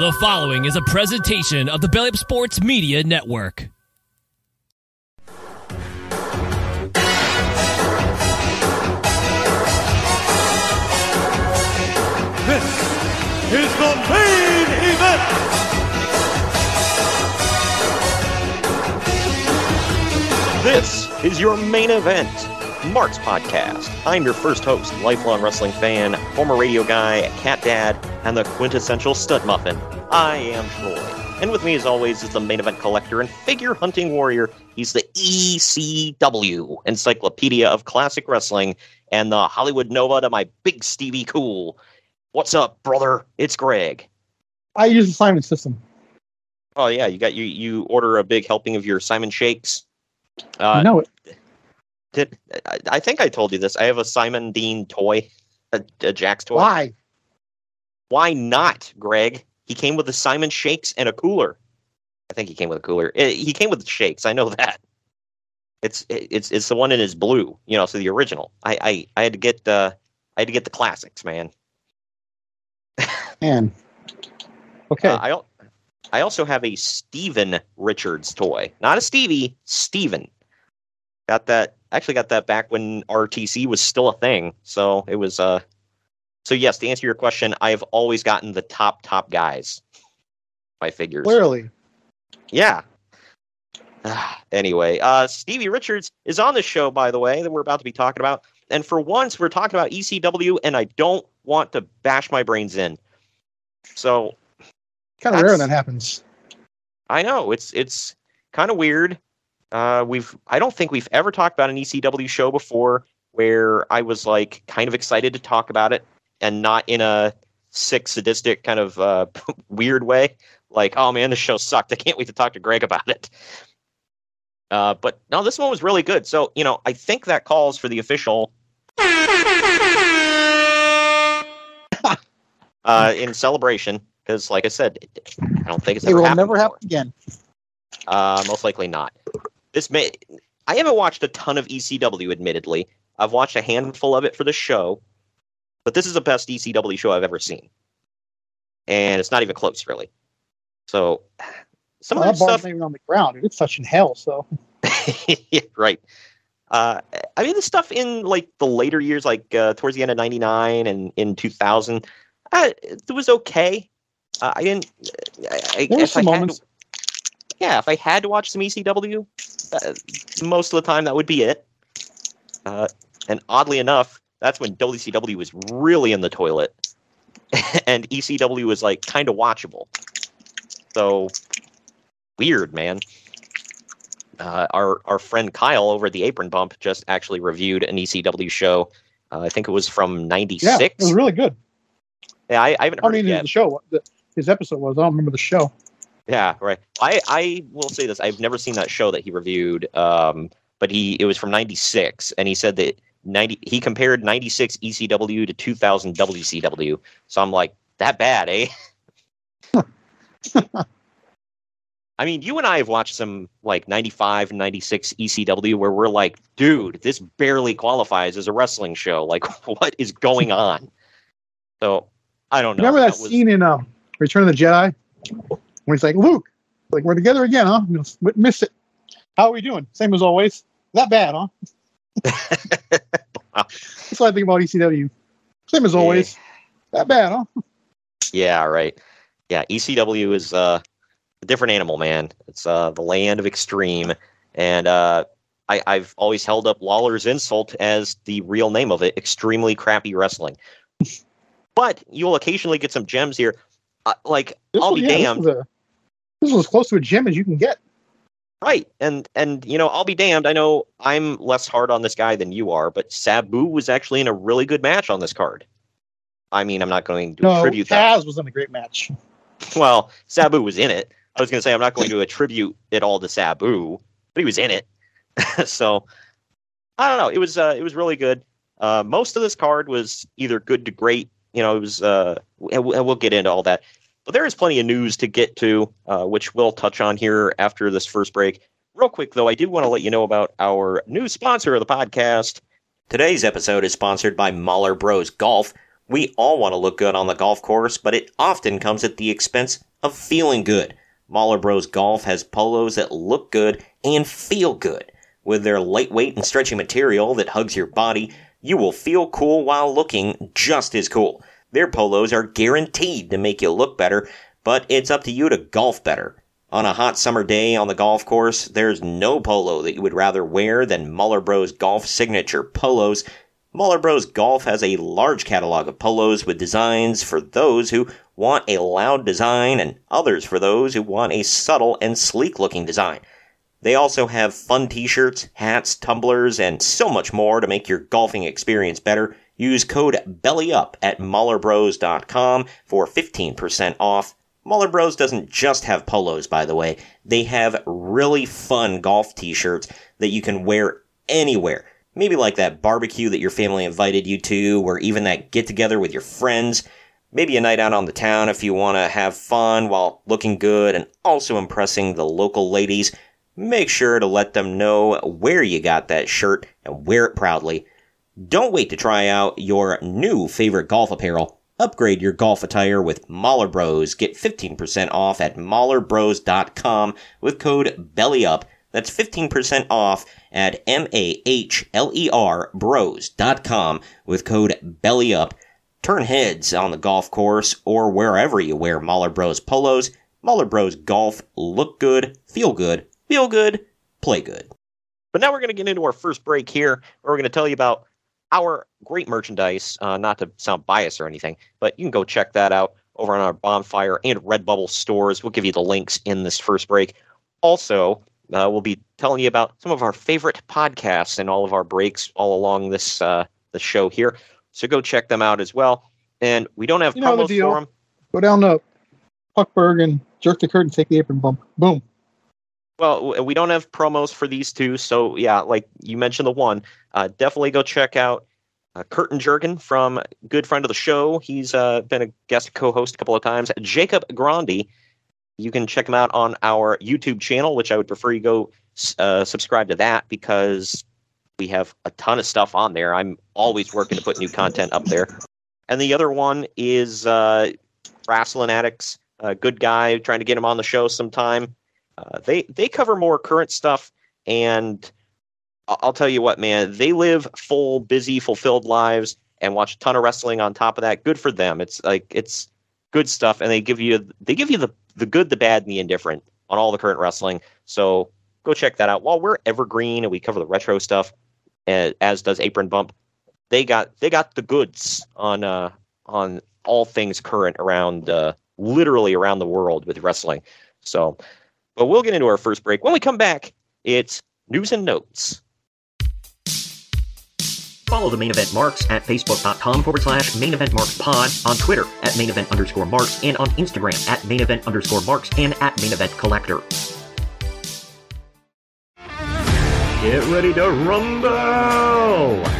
The following is a presentation of the Belly Up Sports Media Network. This is the main event. This is your main event, Mark's Podcast. I'm your first host, lifelong wrestling fan, former radio guy, cat dad, and the quintessential stud muffin. I am Troy. And with me, as always, is the main event collector and figure hunting warrior. He's the ECW, Encyclopedia of Classic Wrestling, and the Hollywood Nova to my big Stevie Cool. What's up, brother? It's Greg. I use the Simon system. Oh yeah, you got you you order a big helping of your Simon Shakes. Uh, you know it. Did I, I think I told you this? I have a Simon Dean toy, a, a Jakks toy. Why? Why not, Greg? He came with the Simon Shakes and a cooler. I think he came with a cooler. Eh, he came with the shakes. I know that. It's it's it's the one in his blue. You know, so the original. I I, I had to get the I had to get the classics, man. Man. Okay. Uh, I I also have a Steven Richards toy, not a Stevie, Steven. Got that actually got that back when RTC was still a thing. So it was uh so yes, to answer your question, I've always gotten the top top guys. My figures. Clearly. Yeah. anyway, uh Stevie Richards is on the show, by the way, that we're about to be talking about. And for once we're talking about ECW and I don't want to bash my brains in. So Kind of rare That's- that happens. I know it's it's kind of weird. Uh, we've I don't think we've ever talked about an ECW show before where I was like kind of excited to talk about it and not in a sick sadistic kind of uh, weird way. Like, oh man, the show sucked. I can't wait to talk to Greg about it. Uh, but no, this one was really good. So you know, I think that calls for the official. uh, in celebration, because like I said, I don't think it's It ever will happened never before. happen again. Uh, most likely not. This may. I haven't watched a ton of ECW, admittedly. I've watched a handful of it for the show, but this is the best ECW show I've ever seen, and it's not even close, really. So, some Well, of that stuff, even on the ground. It's touching hell. So yeah, right? Uh, I mean, the stuff in like the later years, like uh, towards the end of '99 and in 2000, uh, it was okay. Uh, I didn't. I, I, if I had to-. Yeah, if I had to watch some ECW, uh, most of the time that would be it. Uh, and oddly enough, that's when WCW was really in the toilet, and ECW was like kind of watchable. So weird, man. Uh, our our friend Kyle over at the Apron Bump just actually reviewed an ECW show. Uh, I think it was from '96. Yeah, '96. it was really good. Yeah, I, I haven't I heard mean, it yet. the show, the, his episode was. I don't remember the show. Yeah, right. I I will say this: I've never seen that show that he reviewed, um, but he it was from '96, and he said that ninety he compared '96 ECW to 2000 WCW. So I'm like, that bad, eh? I mean, you and I have watched some like 95 and 96 ECW where we're like, dude, this barely qualifies as a wrestling show. Like, what is going on? So, I don't know. Remember that, was- scene in um, Return of the Jedi when he's like, "Luke, like we're together again, huh? We missed it. How are we doing? Same as always. That bad, huh?" That's what I think about ECW. Same as always. That bad, huh? Yeah, right. Yeah, ECW is uh, a different animal, man. It's uh, the land of extreme, and uh, I, I've always held up Lawler's insult as the real name of it: extremely crappy wrestling. but you'll occasionally get some gems here. Uh, like This I'll be yeah, damned. This was, a, this was as close to a gym as you can get. Right. And and you know, I'll be damned. I know I'm less hard on this guy than you are, but Sabu was actually in a really good match on this card. I mean, I'm not going to No, attribute that. Taz was in a great match. Well, Sabu was in it. I was going to say I'm not going to attribute it all to Sabu, but he was in it. so I don't know. It was uh, it was really good. Uh, most of this card was either good to great. You know, it was. Uh, we'll get into all that. But there is plenty of news to get to, uh, which we'll touch on here after this first break. Real quick, though, I do want to let you know about our new sponsor of the podcast. Today's episode is sponsored by Mahler Bros Golf. We all want to look good on the golf course, but it often comes at the expense of feeling good. Mahler Bros Golf has polos that look good and feel good. With their lightweight and stretchy material that hugs your body, you will feel cool while looking just as cool. Their polos are guaranteed to make you look better, but it's up to you to golf better. On a hot summer day on the golf course, there's no polo that you would rather wear than Mahler Bros Golf signature polos. Mahler Bros Golf has a large catalog of polos with designs for those who want a loud design and others for those who want a subtle and sleek looking design. They also have fun t-shirts, hats, tumblers, and so much more to make your golfing experience better. Use code BELLYUP at MahlerBros.com for 15% off. Mahler Bros doesn't just have polos, by the way. They have really fun golf t-shirts that you can wear anywhere. Maybe like that barbecue that your family invited you to, or even that get together with your friends. Maybe a night out on the town if you want to have fun while looking good and also impressing the local ladies. Make sure to let them know where you got that shirt and wear it proudly. Don't wait to try out your new favorite golf apparel. Upgrade your golf attire with Mahler Bros. Get 15% off at MahlerBros.com with code BELLYUP. That's 15% off at M-A-H-L-E-R bros.com with code BELLYUP. Turn heads on the golf course or wherever you wear Mahler Bros polos. Mahler Bros Golf. Look good, feel good, feel good, play good. But now we're going to get into our first break here, where we're going to tell you about our great merchandise. Uh, not to sound biased or anything, but you can go check that out over on our Bonfire and Redbubble stores. We'll give you the links in this first break. Also, uh, we'll be telling you about some of our favorite podcasts and all of our breaks all along this uh, the show here. So go check them out as well. And we don't have You know the deal. for them. Go down to Puckburg and jerk the curtain, take the apron bump. Boom. Well, we don't have promos for these two, so yeah, like you mentioned the one, uh, definitely go check out uh, Curtin Jurgen from good friend of the show. He's uh, been a guest co-host a couple of times. Jacob Grandi, you can check him out on our YouTube channel, which I would prefer you go uh, subscribe to that because we have a ton of stuff on there. I'm always working to put new content up there. And the other one is uh, Wrestling Addicts, a good guy, trying to get him on the show sometime. Uh, they they cover more current stuff, and I'll tell you what, man, they live full, busy, fulfilled lives and watch a ton of wrestling on top of that. Good for them. It's like it's good stuff, and they give you they give you the the good, the bad, and the indifferent on all the current wrestling. So go check that out. While we're evergreen and we cover the retro stuff, as does Apron Bump, they got they got the goods on uh on all things current around uh literally around the world with wrestling. So, but we'll get into our first break. When we come back, it's news and notes. Follow the main event marks at facebook.com forward slash main event marks pod, on Twitter at main event underscore marks, and on Instagram at main event underscore marks and at main event collector. Get ready to rumble!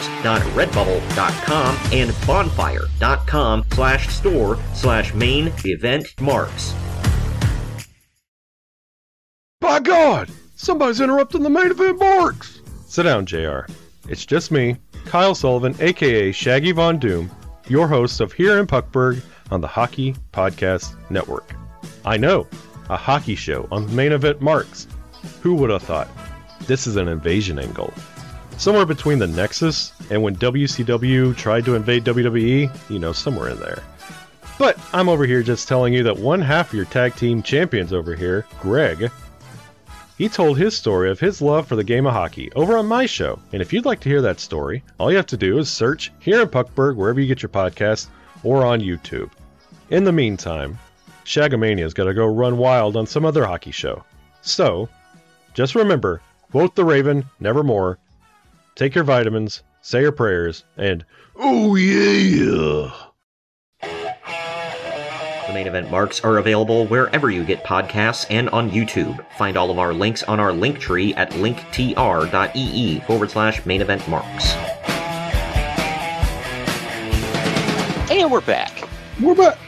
maineventmarks.redbubble.com and bonfire.com slash store slash main event marks. By God! Somebody's interrupting the main event marks! Sit down, JR. It's just me, Kyle Sullivan, aka Shaggy Von Doom, your host of Here in Puckburg on the Hockey Podcast Network. I know, a hockey show on the main event marks. Who would have thought? This is an invasion angle. Somewhere between the Nexus and when WCW tried to invade WWE, you know, somewhere in there. But I'm over here just telling you that one half of your tag team champions over here, Greg, he told his story of his love for the game of hockey over on my show. And if you'd like to hear that story, all you have to do is search here in Puckburg, wherever you get your podcast, or on YouTube. In the meantime, Shagamania's got to go run wild on some other hockey show. So, just remember quote the Raven, nevermore, take your vitamins, say your prayers, and oh yeah! The main event marks are available wherever you get podcasts and on YouTube. Find all of our links on our link tree at linktr.ee forward slash main event marks. And we're back. We're back.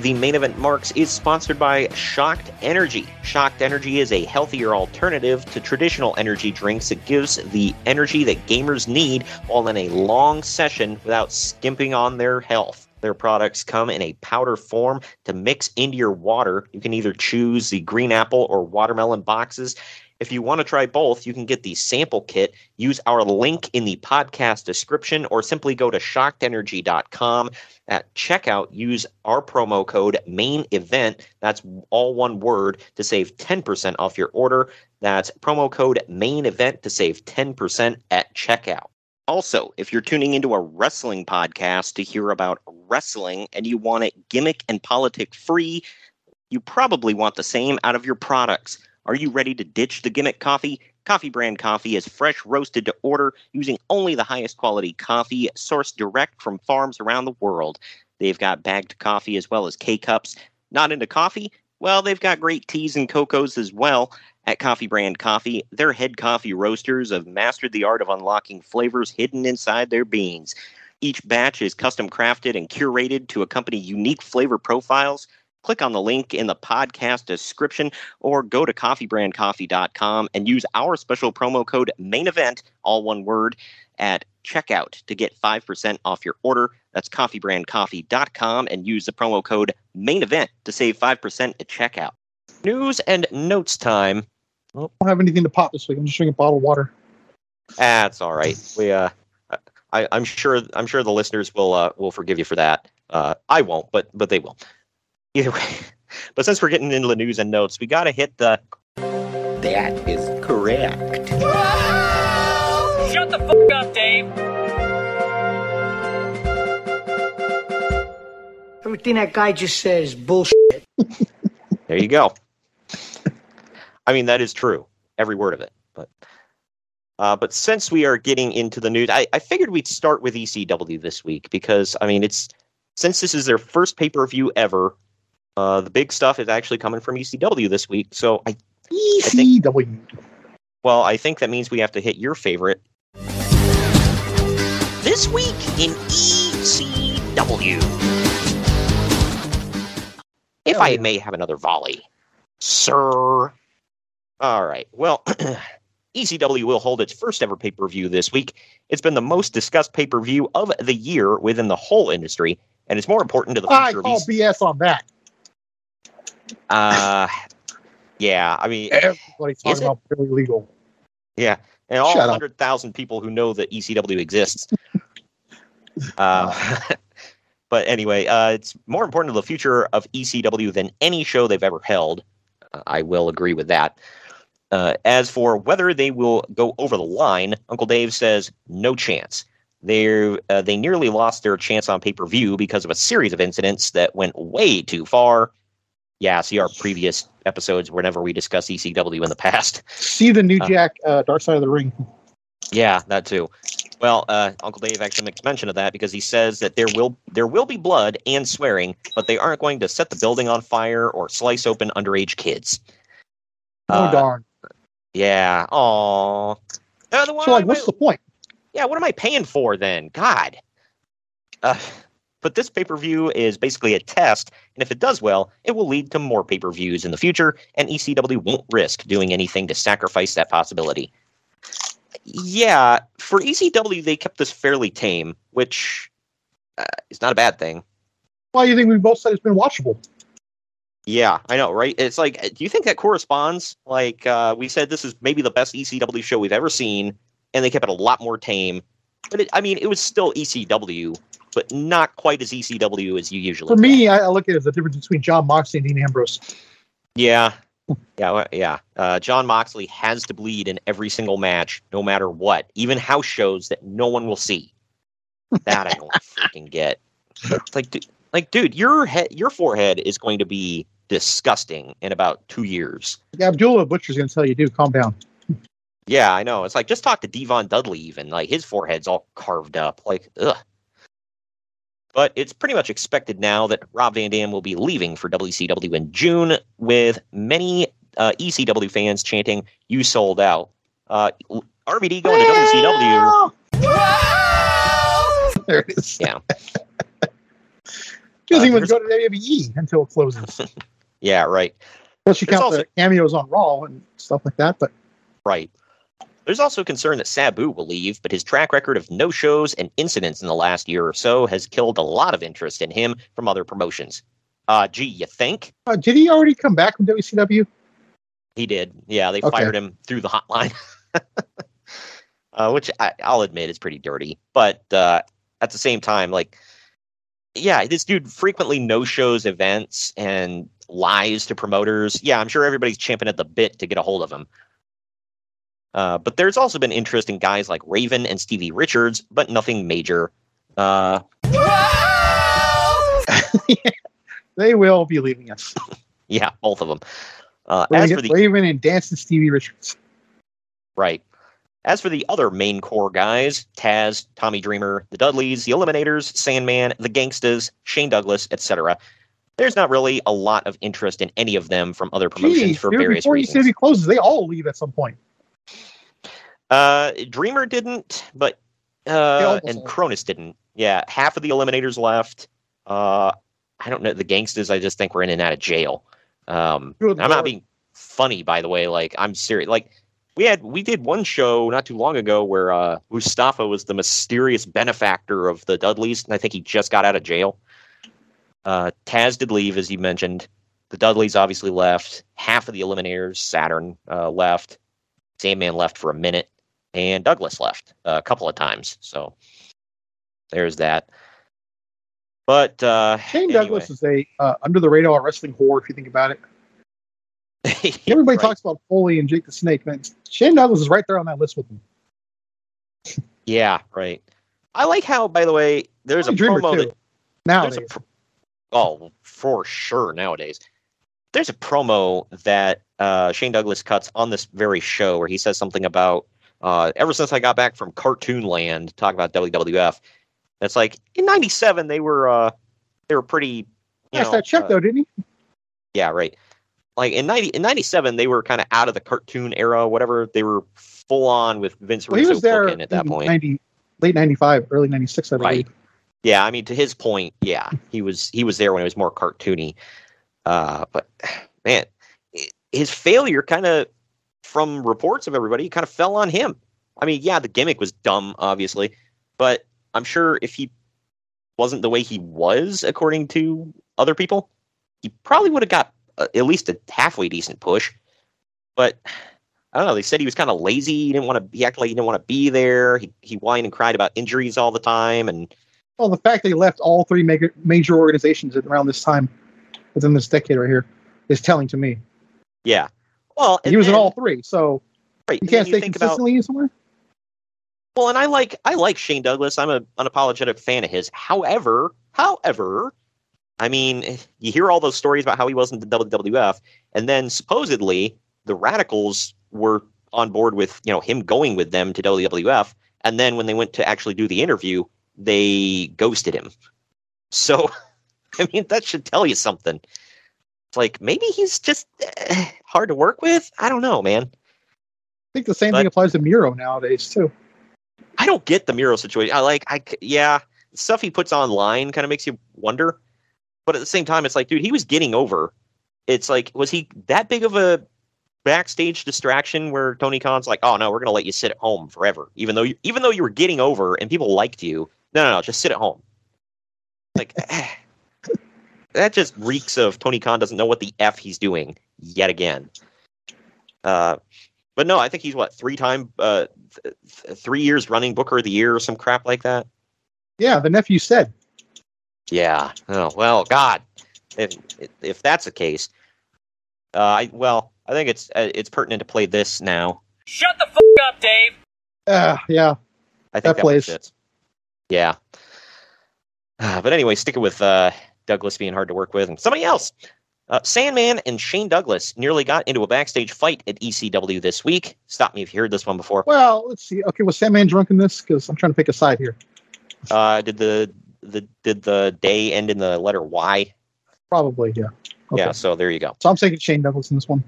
The main event marks is sponsored by Shocked Energy. Shocked Energy is a healthier alternative to traditional energy drinks. It gives the energy that gamers need while in a long session without skimping on their health. Their products come in a powder form to mix into your water. You can either choose the green apple or watermelon boxes. If you want to try both, you can get the sample kit. Use our link in the podcast description or simply go to shockedenergy.com. At checkout, use our promo code main event. That's all one word to save 10% off your order. That's promo code main event to save 10% at checkout. Also, if you're tuning into a wrestling podcast to hear about wrestling and you want it gimmick and politic free, you probably want the same out of your products. Are you ready to ditch the gimmick coffee? Coffee Brand Coffee is fresh roasted to order using only the highest quality coffee sourced direct from farms around the world. They've got bagged coffee as well as K cups. Not into coffee? Well, they've got great teas and cocos as well. At Coffee Brand Coffee, their head coffee roasters have mastered the art of unlocking flavors hidden inside their beans. Each batch is custom crafted and curated to accompany unique flavor profiles. Click on the link in the podcast description or go to coffeebrandcoffee.com and use our special promo code main event, all one word, at checkout to get 5% off your order. That's coffeebrandcoffee.com and use the promo code main event to save 5% at checkout. News and notes time. I don't have anything to pop this week. I'm just drinking bottled water. That's all right. We uh I, I'm sure I'm sure the listeners will uh, will forgive you for that. Uh, I won't, but but they will. Either way. But since we're getting into the news and notes, we got to hit the. That is correct. Shut the fuck up, Dave. Everything that guy just says is bullshit. There you go. I mean, that is true. Every word of it. But uh, but since we are getting into the news, I, I figured we'd start with ECW this week because I mean it's since this is their first pay per view ever, uh, the big stuff is actually coming from ECW this week. So I think- ECW. well, I think that means we have to hit your favorite. This week in ECW. If I may have another volley, sir. All right. Well, ECW will hold its first ever pay per view this week. It's been the most discussed pay per view of the year within the whole industry, and it's more important to the I future of call EC- BS on that. Uh, yeah, I mean, Everybody's talking about Barely Legal. Yeah, and all Shut 100,000 people who know that ECW exists. uh, but anyway, uh, it's more important to the future of ECW than any show they've ever held. Uh, I will agree with that. Uh, as for whether they will go over the line, Uncle Dave says no chance. They uh, they nearly lost their chance on pay per view because of a series of incidents that went way too far. Yeah, see our previous episodes whenever we discuss ECW in the past. See the New Uh. Jack uh, Dark Side of the Ring. Yeah, that too. Well, uh, Uncle Dave actually makes mention of that because he says that there will there will be blood and swearing, but they aren't going to set the building on fire or slice open underage kids. Oh Uh, darn! Yeah. Aw. They're the one So like, I what's will- the point? yeah, what am I paying for then? God. Uh, but this pay per view is basically a test, and if it does well, it will lead to more pay per views in the future, and ECW won't risk doing anything to sacrifice that possibility. Yeah, for ECW, they kept this fairly tame, which uh, is not a bad thing. Why do you think we both said it's been watchable? Yeah, I know, right? It's like, do you think that corresponds? Like, uh, we said this is maybe the best ECW show we've ever seen, and they kept it a lot more tame. But it, I mean, it was still ECW, but not quite as ECW as you usually. For me, I, I look at it as the difference between Jon Moxley and Dean Ambrose. yeah, yeah, yeah. Uh, Jon Moxley has to bleed in every single match, no matter what, even house shows that no one will see. That I don't freaking get. It's like, dude, like, dude, your head, your forehead is going to be disgusting in about two years. Abdullah Butcher's going to tell you, dude, calm down. Yeah, I know. It's like just talk to Devon Dudley, even like his forehead's all carved up. Like, ugh. But it's pretty much expected now that Rob Van Dam will be leaving for WCW in June, with many uh, ECW fans chanting, "You sold out." Uh, RVD going to WCW. There it is. Yeah, He doesn't Uh, even go to WWE until it closes. yeah, right, Unless you There's count also- the cameos on Raw and stuff like that. But right. There's also concern that Sabu will leave, but his track record of no shows and incidents in the last year or so has killed a lot of interest in him from other promotions. Uh, gee, you think? uh, did he already come back from WCW? He did. Yeah, they Okay. fired him through the hotline, uh, which I, I'll admit is pretty dirty. But uh, at the same time, like, yeah, this dude frequently no shows events and lies to promoters. Yeah, I'm sure everybody's champing at the bit to get a hold of him. Uh, but there's also been interest in guys like Raven and Stevie Richards, but nothing major. Uh, They will be leaving us. yeah, both of them. Uh, as for the Raven and Dancing Stevie Richards. Right. As for the other main core guys, Taz, Tommy Dreamer, the Dudleys, the Eliminators, Sandman, the Gangstas, Shane Douglas, etc., there's not really a lot of interest in any of them from other promotions Jeez, for dude, various before reasons. ECW closes, they all leave at some point. Uh, Dreamer didn't, but uh, and. Kronus didn't. Yeah, half of the Eliminators left. Uh, I don't know. The gangsters. I just think we're in and out of jail. Um, I'm not being funny, by the way. Like I'm serious. Like we had we did one show not too long ago where uh, Mustafa was the mysterious benefactor of the Dudleys, and I think he just got out of jail. Uh, Taz did leave, as you mentioned. The Dudleys obviously left. Half of the Eliminators, Saturn, uh, left. Sandman left for a minute, and Douglas left a couple of times. So there's that. But uh, Shane anyway. Douglas is a uh, under the radar wrestling whore. If you think about it, everybody Right. talks about Foley and Jake the Snake. Man, Shane Douglas is right there on that list with them. Yeah, right. I like how, by the way, there's a Tommy Dreamer, promo too, that Nowadays, a oh, for sure nowadays. There's a promo that uh, Shane Douglas cuts on this very show where he says something about uh, ever since I got back from Cartoon Land, talk about WWF. It's like in '97 they were uh, they were pretty. You Yes, that check uh, though, didn't he? yeah, right. Like in ninety in '97 they were kind of out of the cartoon era, whatever. They were full on with Vince Well, he Russo was there at that point. 90, late '95, early '96, I believe. Right. Yeah, I mean, to his point, yeah, he was he was there when it was more cartoony. Uh, but man, his failure kind of, from reports of everybody, kind of fell on him. I mean, yeah, the gimmick was dumb, obviously, but I'm sure if he wasn't the way he was, according to other people, he probably would have got uh, at least a halfway decent push. But I don't know. They said he was kind of lazy. He didn't want to. He acted like he didn't want to be there. He he whined and cried about injuries all the time, and Well, the fact that he left all three major major organizations around this time, within this decade right here, is telling to me. Yeah. Well, he was in all three, so right, you can't stay think consistently in somewhere. well, and I like I like Shane Douglas. I'm a unapologetic fan of his. However, however, I mean, you hear all those stories about how he wasn't the WWF, and then supposedly the Radicalz were on board with you know him going with them to WWF, and then when they went to actually do the interview, they ghosted him. So, I mean, that should tell you something. It's like maybe he's just eh, hard to work with. I don't know, man. I think the same But- thing applies to Miro nowadays too. I don't get the Miro situation. I like, I yeah, stuff he puts online kind of makes you wonder, but at the same time, it's like, dude, he was getting over. It's like, was he that big of a backstage distraction where Tony Khan's like, oh no, we're gonna let you sit at home forever, even though you, even though you were getting over and people liked you. No, no, no, just sit at home. Like that just reeks of Tony Khan doesn't know what the f he's doing yet again. Uh, but no, I think he's what three time, uh, th- th- three years running Booker of the Year or some crap like that. Yeah, the nephew said. Yeah. Oh well, God, if if that's the case, uh, I well, I think it's uh, it's pertinent to play this now. Shut the fuck up, Dave. Uh, yeah. I think That that, one plays. fits. Yeah. Uh, but anyway, sticking with uh, Douglas being hard to work with, and somebody else. Uh, Sandman and Shane Douglas nearly got into a backstage fight at ECW this week. Stop me if you heard this one before. Well, let's see. Okay, was Sandman drunk in this? Because I'm trying to pick a side here. Uh, did the the did the day end in the letter Y? Probably, yeah. Okay. Yeah. So there you go. So I'm taking Shane Douglas in this one.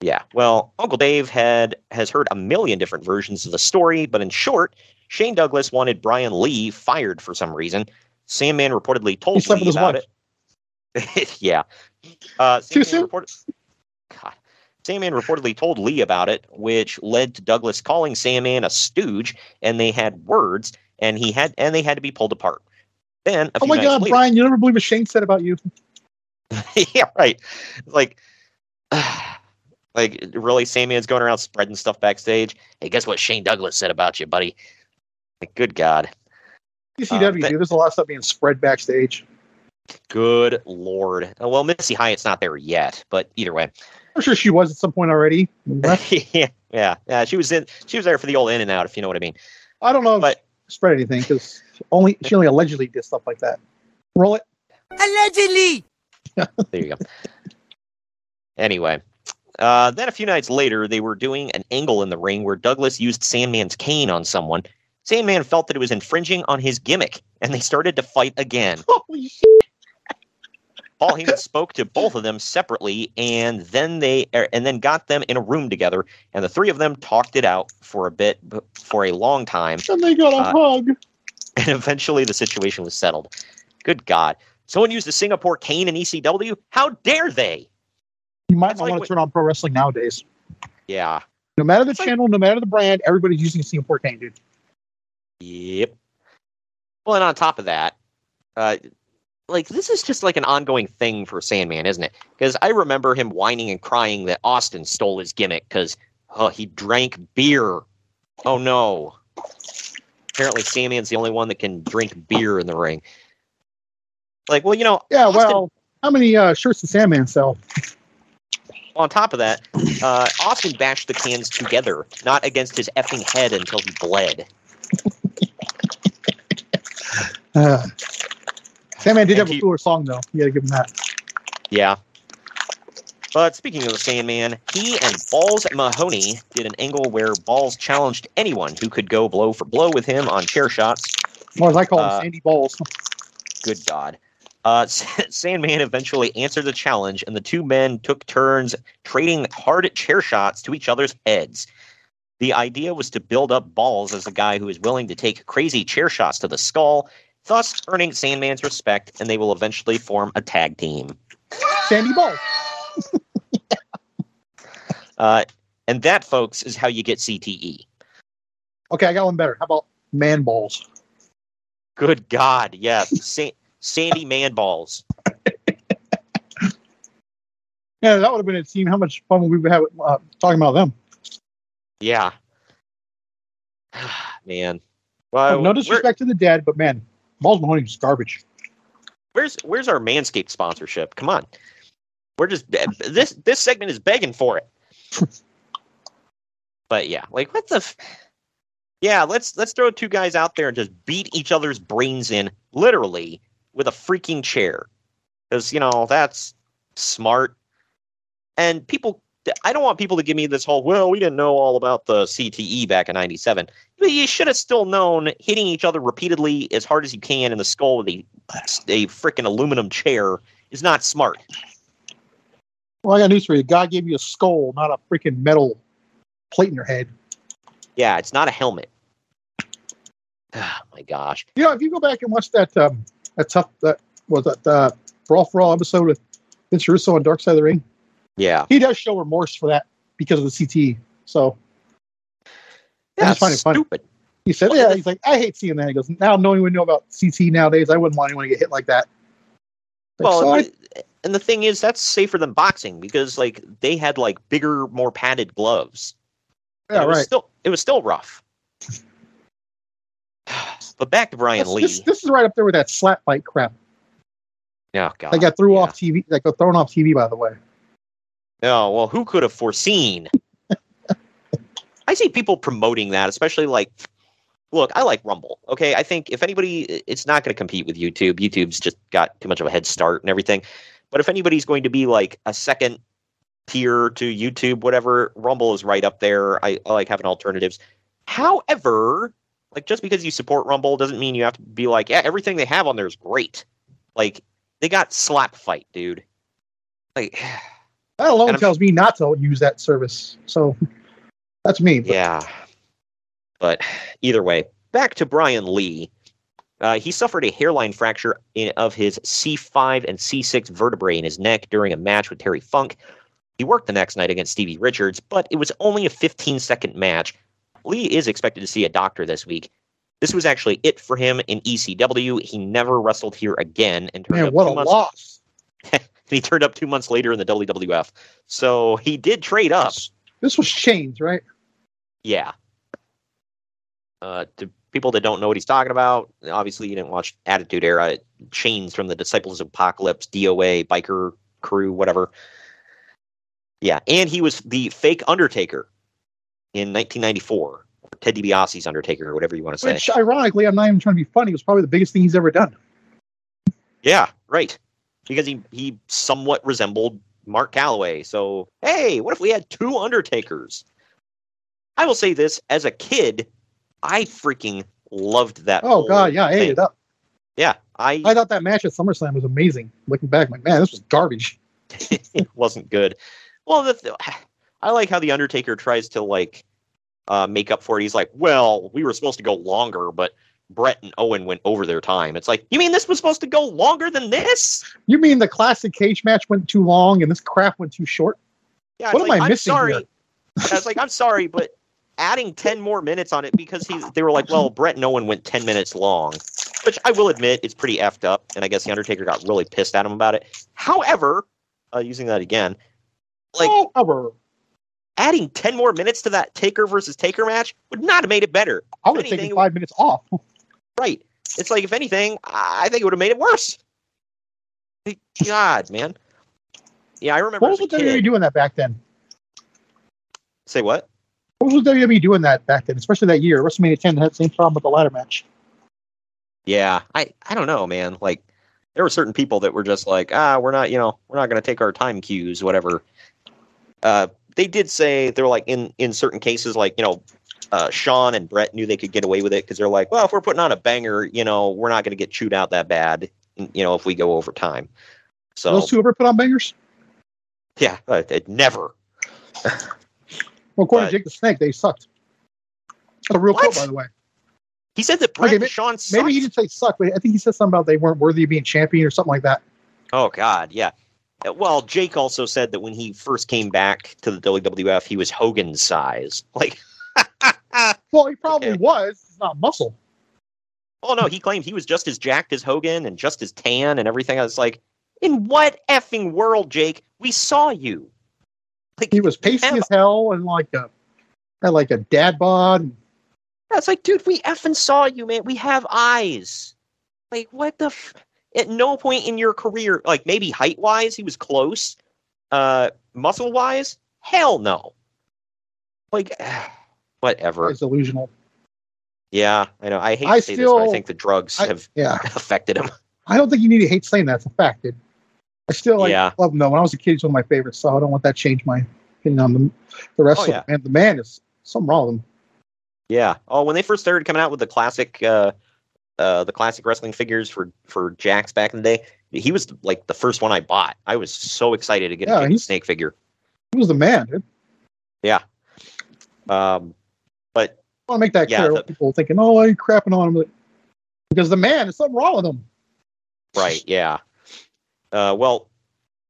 Yeah. Well, Uncle Dave had has heard a million different versions of the story, but in short, Shane Douglas wanted Brian Lee fired for some reason. Sandman reportedly told slept Lee about wife. it. yeah. Uh, Too soon? Reported, God. Sandman reportedly told Lee about it, which led to Douglas calling Sandman a stooge, and they had words, and he had and they had to be pulled apart. Then, Oh my God, later, Brian, you never believe what Shane said about you. yeah, right. Like, like really, Sandman's going around spreading stuff backstage. Hey, guess what Shane Douglas said about you, buddy? Like, good God, ECW, but- dude, there's a lot of stuff being spread backstage. Good Lord. Well, Missy Hyatt's not there yet, but either way, I'm sure she was at some point already. yeah, yeah, yeah. She was in. She was there for the old in and out, if you know what I mean. I don't know But- she spread anything because only she only allegedly did stuff like that. Roll it. Allegedly. There you go. Anyway, uh, then a few nights later, they were doing an angle in the ring where Douglas used Sandman's cane on someone. Sandman felt that it was infringing on his gimmick, and they started to fight again. Holy shit. Paul Heyman spoke to both of them separately, and then they er, and then got them in a room together, and the three of them talked it out for a bit, for a long time, And they got a Uh, hug. and eventually the situation was settled. Good God! Someone used the Singapore cane in ECW? How dare they? You might that's not like want to turn on pro wrestling nowadays. Yeah. No matter the It's like- channel, no matter the brand, everybody's using a Singapore cane, dude. Yep. Well, and on top of that, uh, like this is just like an ongoing thing for Sandman, isn't it? Because I remember him whining and crying that Austin stole his gimmick because oh, he drank beer. Oh no! Apparently, Sandman's the only one that can drink beer in the ring. Like, well, you know, Yeah, Austin- well, how many uh, shirts did Sandman sell? on top of that, uh, Austin bashed the cans together, not against his effing head until he bled. Uh, Sandman did And have a cooler song, though. You gotta give him that. Yeah. But speaking of the Sandman, he and Balls Mahoney did an angle where Balls challenged anyone who could go blow for blow with him on chair shots. Or as I call him, Uh, Sandy Balls. Good God. Uh, Sandman eventually answered the challenge, and the two men took turns trading hard chair shots to each other's heads. The idea was to build up Balls as a guy who is willing to take crazy chair shots to the skull, thus earning Sandman's respect, and they will eventually form a tag team. Sandy Balls. Uh, and that, folks, is how you get. CTE. Okay, I got one better. How about Man Balls? Good God, yes. Sa- Sandy Man Balls. Yeah, that would have been a team. How much fun we would have uh, talking about them? Yeah. Man. Well, no disrespect to the dead, but man, Balls Mahoney's garbage. where's where's our Manscaped sponsorship? Come on. We're just this this segment is begging for it. but yeah, like what the f- Yeah, let's let's throw two guys out there and just beat each other's brains in literally with a freaking chair. Cuz you know, that's smart. And people I don't want people to give me this whole, well, we didn't know all about the CTE back in 97. But you should have still known hitting each other repeatedly as hard as you can in the skull with a, a freaking aluminum chair is not smart. Well, I got news for you. God gave you a skull, not a freaking metal plate in your head. Yeah, it's not a helmet. Oh my gosh. You know, if you go back and watch that um, that tough that was that uh, Brawl for All episode with Vince Russo on Dark Side of the Ring, Yeah. he does show remorse for that because of the CT. So I Yeah, find funny. stupid. he said, "Yeah." He's like, "I hate seeing that." He goes, "Now knowing we know about CT nowadays, I wouldn't want anyone to get hit like that." Like, Well, so I- and the- and the thing is, that's safer than boxing because like they had like bigger, more padded gloves. Yeah, it was right. Still, it was still rough. But back to Brian This, Lee. this, this is right up there with that slap fight crap oh God. that got threw yeah. off TV. That got thrown off TV, by the way. Oh well, who could have foreseen? I see people promoting that, especially like, look, I like Rumble. Okay, I think if anybody, it's not going to compete with YouTube. YouTube's just got too much of a head start and everything. But if anybody's going to be like a second tier to YouTube, whatever, Rumble is right up there. I, I like having alternatives. However, like just because you support Rumble doesn't mean you have to be like, yeah, everything they have on there is great. Like they got Slap Fight, dude. Like. That alone tells me not to use that service. So that's me. But Yeah. But either way, back to Brian Lee. Uh, he suffered a hairline fracture in, of his C5 and C6 vertebrae in his neck during a match with Terry Funk. He worked the next night against Stevie Richards, but it was only a 15 second match. Lee is expected to see a doctor this week. This was actually it for him in ECW. He never wrestled here again and man, what a months loss! he turned up two months later in the WWF. So he did trade up. This was Chainz, right? Yeah. Uh, to people that don't know what he's talking about, obviously you didn't watch Attitude Era. Chainz from the Disciples of Apocalypse, DOA, Biker Crew, whatever. Yeah, and he was the fake Undertaker in 1994, or Ted DiBiase's Undertaker, or whatever you want to say. Which, ironically, I'm not even trying to be funny. It was probably the biggest thing he's ever done. Yeah, right. Because he he somewhat resembled Mark Calaway. So hey, what if we had two Undertakers? I will say this: as a kid, I freaking loved that. Oh god, yeah, I ate it up. Yeah, I I thought that match at SummerSlam was amazing. Looking back, I'm like, man, this was garbage. it wasn't good. Well, the th- I like how the Undertaker tries to like uh, make up for it. He's like, "Well, we were supposed to go longer, but Bret and Owen went over their time." It's like, you mean this was supposed to go longer than this? You mean the classic cage match went too long and this crap went too short? Yeah, What am like, I I'm missing sorry. here? Yeah, it's like I'm sorry, but adding ten more minutes on it because he they were like, well, Bret and Owen went ten minutes long, which I will admit is pretty effed up, and I guess the Undertaker got really pissed at him about it. However, uh, using that again, like however, adding 10 more minutes to that Taker versus Taker match would not have made it better. I would have taken five minutes off. Right. It's like, if anything, I think it would have made it worse. God, man. Yeah, I remember. What as was WWE doing that back then? Say what? What was WWE doing that back then, especially that year? WrestleMania 10 had the same problem with the ladder match. Yeah, I, I don't know, man. Like, there were certain people that were just like, ah, we're not, you know, we're not going to take our time cues, whatever. Uh, they did say they're like in in certain cases, like you know, uh, Shawn and Bret knew they could get away with it because they're like, well, if we're putting on a banger, you know, we're not going to get chewed out that bad, you know, if we go over time. So Those two ever put on bangers? yeah, uh, it never. Well, according to Jake the Snake, they sucked. That's a real What? quote, by the way. He said that Bret Okay, and Shawn Maybe he didn't say suck, but I think he said something about they weren't worthy of being champion or something like that. Oh God, yeah. Uh, Well, Jake also said that when he first came back to the WWF, he was Hogan's size. Like, Well, he probably Okay. was. It's not muscle. oh no, he claimed he was just as jacked as Hogan and just as tan and everything. I was like, in what effing world, Jake? We saw you. Like, He was pasty as hell and like a had like a dad bod. That's like, dude, we effing saw you, man. We have eyes. Like, what the? F- At no point in your career, like maybe height wise, he was close. Uh, muscle wise, hell no. Like, whatever. it's delusional. Yeah, I know. I hate I to say this, but I still- think the drugs I- have Yeah, affected him. I don't think you need to hate saying that. It's a fact, dude. I still like Yeah. love him though. When I was a kid, he's one of my favorites, so I don't want that to change my opinion on the the rest Oh, of yeah. the man. The man is something wrong with him. Yeah. Oh, when they first started coming out with the classic, uh, uh, the classic wrestling figures for for Jakks back in the day, he was like the first one I bought. I was so excited to get Yeah, a Jake the he's- Snake figure. He was the man, dude. Yeah. Um, want to make that Yeah, clear. the- people thinking, "Oh, you're crapping on him," because the man, there's something wrong with him. Right. Yeah. Uh, well,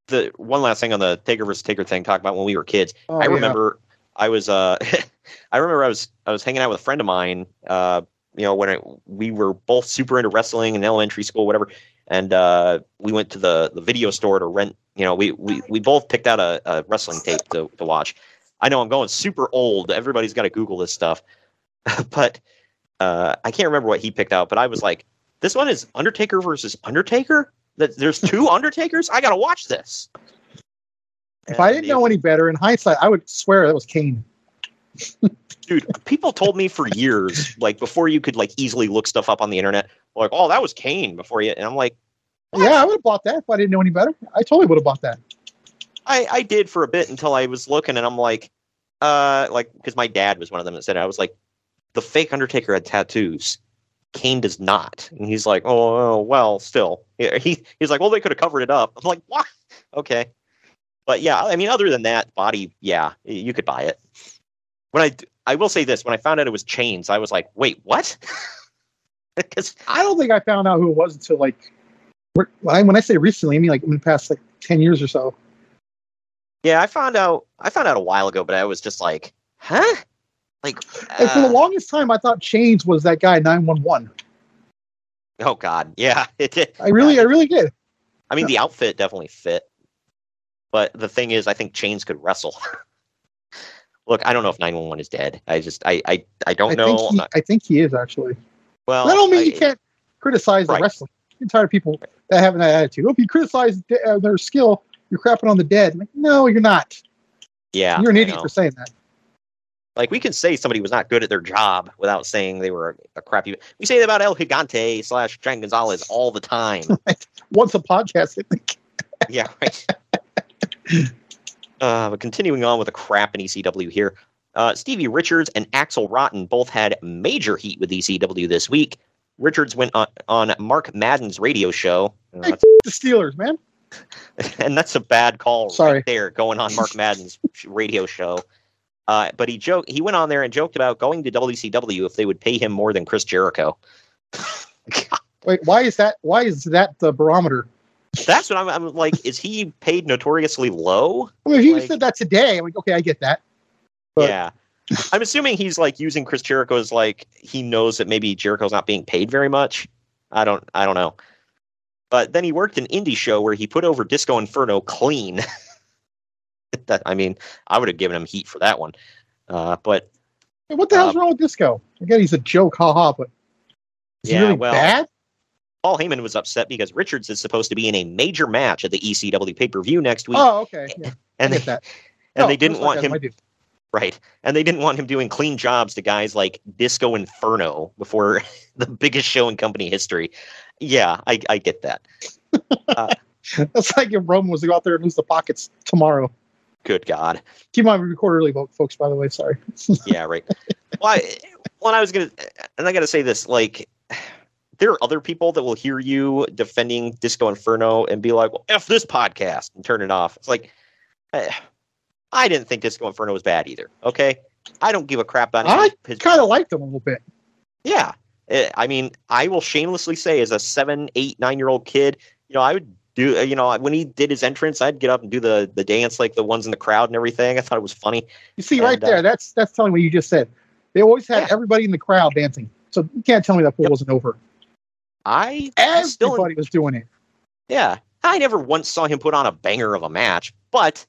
the one last thing on the Taker versus Taker thing. Talk about when we were kids. Oh, I yeah. remember I was uh, I remember I was I was hanging out with a friend of mine. Uh, you know when I, we were both super into wrestling in elementary school, whatever. And uh, we went to the the video store to rent. You know, we we, we both picked out a, a wrestling tape to, to watch. I know I'm going super old. Everybody's got to Google this stuff, but uh, I can't remember what he picked out. But I was like, this one is Undertaker versus Undertaker. That there's two Undertakers. I got to watch this. If I didn't know any better, in hindsight, I would swear that was Kane. dude people told me for years like before you could like easily look stuff up on the internet like oh that was kane before you and i'm like Yeah, I would have bought that if I didn't know any better. I totally would have bought that. i i did for a bit until i was looking and i'm like uh like because my dad was one of them that said it. i was like the fake undertaker had tattoos. Kane does not. And he's like oh, oh well still. He he's like well they could have covered it up. I'm like what? Okay. But yeah i mean other than that body yeah you could buy it. When i i will say this when i found out it was Chainz i was like wait what? Because I don't think I found out who it was until like when I say recently, I mean like in the past like ten years or so. Yeah, I found out. I found out a while ago, but I was just like, huh? Like, And for the uh, longest time, I thought Chainz was that guy nine one one. oh god, yeah. It did. I really, I really did. I mean, the outfit definitely fit, but the thing is, I think Chainz could wrestle. Look, I don't know if nine one one is dead. I just, I, I, I don't I know. think he, not- I think he is actually. well, that don't mean you can't criticize the wrestling. I'm tired of people that having that attitude. Oh, if you criticize uh, their skill, you're crapping on the dead. like, no, you're not. Yeah, you're an I idiot for saying that. Like we can say somebody was not good at their job without saying they were a, a crappy. We say that about El Gigante slash Giant Gonzalez all the time. Once a podcast, I think. yeah, right. uh, but continuing on with the crap in ECW here, uh, Stevie Richards and Axel Rotten both had major heat with ECW this week. Richards went on, on Mark Madden's radio show, uh, Hey, the Steelers, man. and that's a bad call Sorry. right there, going on Mark Madden's radio show. Uh, but he joked. He went on there and joked about going to WCW if they would pay him more than Chris Jericho. Wait, why is that? Why is that the barometer? That's what I'm, I'm like. Is he paid notoriously low? I mean, if you Like- said that today, I'm like, okay, I get that. But- yeah. I'm assuming he's like using Chris Jericho as like he knows that maybe Jericho's not being paid very much. I don't I don't know. But then he worked an indie show where he put over Disco Inferno clean. that I mean, I would have given him heat for that one. Uh, but Hey, what the hell's Um, wrong with Disco? Again, he's a joke, haha. But is Yeah, he really well, bad? Paul Heyman was upset because Richards is supposed to be in a major match at the ECW pay per view next week, Oh, okay. Yeah, and they, that. and No, they didn't want him. Right. And they didn't want him doing clean jobs to guys like Disco Inferno before the biggest show in company history. Yeah, I, I get that. That's like if Roman was to go out there and lose the pockets tomorrow. Good God. Keep in mind, record early, folks. By the way, sorry. Yeah, right. well, I, well, I was going to, and I got to say this like, there are other people that will hear you defending Disco Inferno and be like, well, F this podcast and turn it off. It's like, eh, I didn't think Disco Inferno was bad either. Okay. I don't give a crap about I kind of liked them a little bit. Yeah. Eh, I mean, I will shamelessly say, as a seven, eight, nine year old kid, you know, I would do, uh, you know, when he did his entrance, I'd get up and do the the dance like the ones in the crowd and everything. I thought it was funny. You see, right And, uh, there, that's that's telling what you just said. They always had Yeah. everybody in the crowd dancing, so you can't tell me that pool Yep. wasn't over. I I still, Everybody was doing it. yeah, I never once saw him put on a banger of a match, but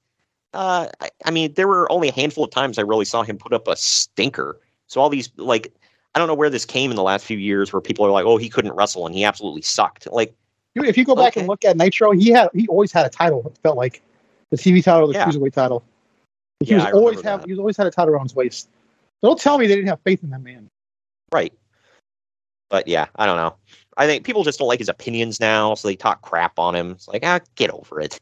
uh, I, I mean, there were only a handful of times I really saw him put up a stinker. So all these like, I don't know where this came in the last few years, where people are like, oh, he couldn't wrestle and he absolutely sucked. Like, If you go back Okay. and look at Nitro, he had he always had a title. It felt like the TV title, the Yeah. cruiserweight title. He Yeah, was I always have that. he was always had a title around his waist. Don't tell me they didn't have faith in that man. Right. But yeah, I don't know. I think people just don't like his opinions now, so they talk crap on him. It's like, ah, get over it.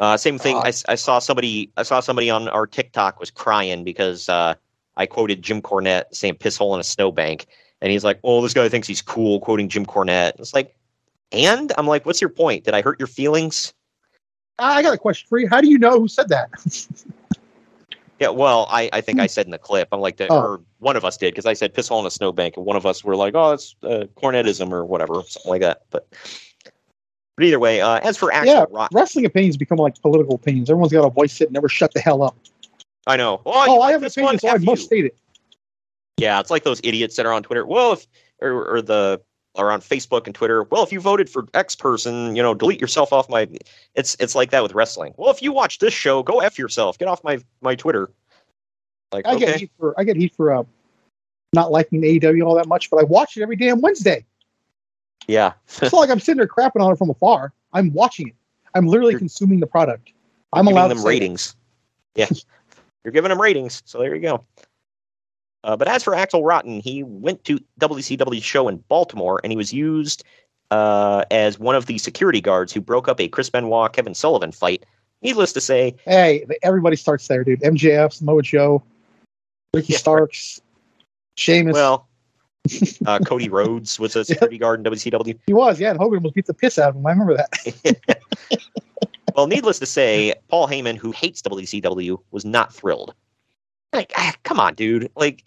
Uh, same thing. I I saw somebody. I saw somebody on our TikTok was crying because uh, I quoted Jim Cornette saying "piss hole in a snowbank," and he's like, "Oh, this guy thinks he's cool quoting Jim Cornette." It's like, and I'm like, "What's your point? Did I hurt your feelings?" I I got a question for you. How do you know who said that? Yeah, well, I, I think I said in the clip, I'm like, the, Oh. or one of us did because I said piss hole in a snowbank, and one of us were like, "Oh, it's uh, cornetism or whatever, something like that." But but either way, uh, as for actual Yeah, rock, wrestling opinions become like political opinions. Everyone's got a voice it, never shut the hell up. I know. Oh, Oh, I have an this opinion, so I must you. state it. Yeah, it's like those idiots that are on Twitter. Well, if or, or the or on Facebook and Twitter. Well, if you voted for X person, you know, delete yourself off my. It's it's like that with wrestling. Well, if you watch this show, go f yourself. Get off my my Twitter. Like I okay, get heat for I get heat for uh, not liking AEW all that much, but I watch it every damn Wednesday. yeah, It's not like I'm sitting there crapping on it from afar. I'm watching it. I'm literally You're- consuming the product. I'm allowed them to say it. ratings. Yeah, you're giving them ratings. So there you go. Uh, but as for Axel Rotten, he went to WCW show in Baltimore, and he was used uh, as one of the security guards who broke up a Chris Benoit Kevin Sullivan fight. Needless to say, Hey, everybody starts there, dude. MJF, Samoa Joe, Ricky Yeah. Starks, Sheamus. well, uh, Cody Rhodes was a security guard in WCW. he was, yeah, and Hogan almost beat the piss out of him. I remember that. Well, needless to say, Paul Heyman, who hates WCW, was not thrilled. Like, ah, come on, dude. Like,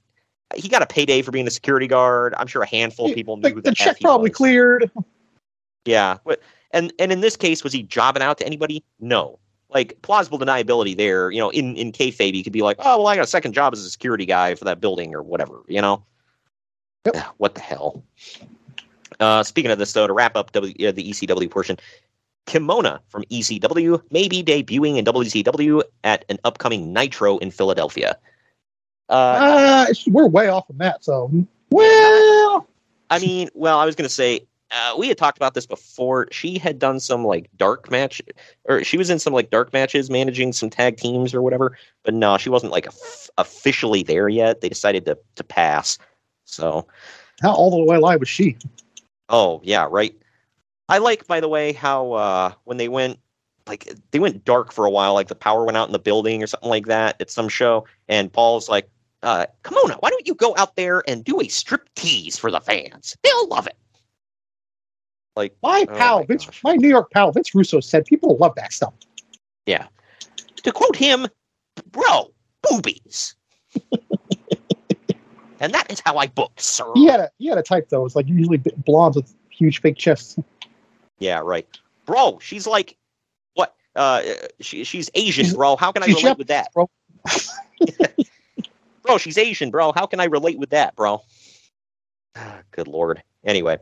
he got a payday for being a security guard. I'm sure a handful of people knew the, the the, check probably was. cleared. Yeah, but and and in this case, was he jobbing out to anybody? No. Like plausible deniability there. You know, in in kayfabe, you could be like, oh well, I got a second job as a security guy for that building or whatever. You know. Yep. Ah, What the hell? Uh, speaking of this, though, to wrap up w, uh, the ECW portion, Kimona from ECW may be debuting in WCW at an upcoming Nitro in Philadelphia. Uh, Uh, we're way off from that. So, well, I mean, well, I was going to say uh, we had talked about this before. She had done some like dark match, or she was in some like dark matches, managing some tag teams or whatever. But no, she wasn't like of- officially there yet. They decided to to pass. So, how all the way live was she? oh yeah, right. I like, by the way, how uh, when they went like they went dark for a while, like the power went out in the building or something like that at some show, and Paul's like. Uh, Kimona, why don't you go out there and do a strip tease for the fans? They'll love it. Like My Oh pal, my Vince, my New York pal, Vince Russo said people love that stuff. Yeah. To quote him, bro, boobies. and that is how I book, sir. He had a he had a type though. It's like usually blondes with huge fake chests. Yeah, right. Bro, she's like, what? Uh, she, she's Asian, She's- bro. How can I relate with that? bro. Bro, she's Asian, bro. How can I relate with that, bro? Good lord. Anyway,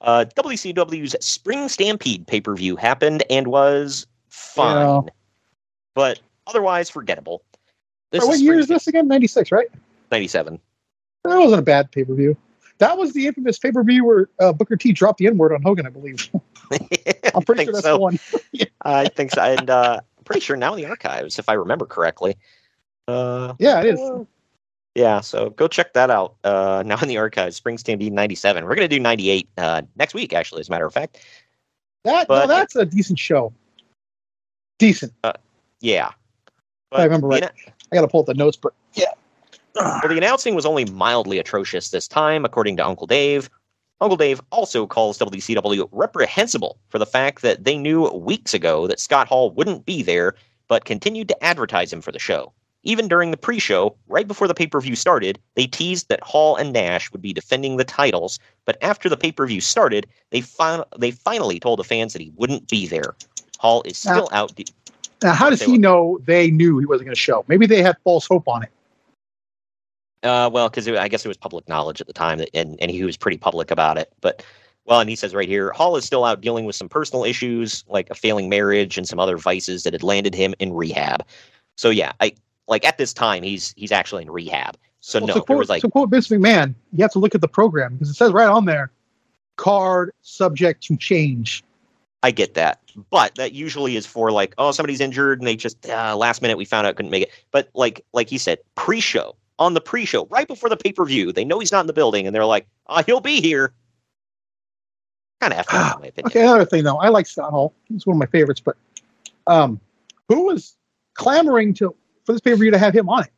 uh, WCW's Spring Stampede pay per view happened and was fine, Yeah. but otherwise forgettable. This Wait, what is year is this again? Ninety six, right? 97. That wasn't a bad pay per view. That was the infamous pay per view where uh, Booker T dropped the N word on Hogan, I believe. I'm pretty sure that's so. the one. I think so. And uh, I'm pretty sure now in the archives, if I remember correctly. Uh, Yeah, it is. Yeah, so go check that out. Uh, now in the archives, Spring Stampede 97. We're going to do 98 uh, next week, actually, as a matter of fact. That but- no, that's a decent show. Decent. Yeah. I remember right. I got to pull up the notes, but yeah. Well, the announcing was only mildly atrocious this time, according to Uncle Dave. Uncle Dave also calls WCW reprehensible for the fact that they knew weeks ago that Scott Hall wouldn't be there, but continued to advertise him for the show. Even during the pre show, right before the pay per view started, they teased that Hall and Nash would be defending the titles, but after the pay per view started, they, fin- they finally told the fans that he wouldn't be there. Hall is still out. de- Now, how does he were- know they knew he wasn't going to show? Maybe they had false hope on it. Uh, well, because I guess it was public knowledge at the time, that, and and he was pretty public about it. But well, and he says right here, Hall is still out dealing with some personal issues, like a failing marriage and some other vices that had landed him in rehab. So yeah, I like at this time he's he's actually in rehab. So Well, no, to, quote, was like to quote Vince McMahon, you have to look at the program because it says right on there, card subject to change. I get that, but that usually is for like oh somebody's injured and they just uh, last minute we found out couldn't make it. But like like he said, pre-show on the pre-show right before the pay-per-view, they know he's not in the building and they're like, oh he'll be here. Kind of in my opinion. Okay, another thing though, I like Scott Hall. He's one of my favorites, but um, who was clamoring to for this pay per view to have him on it?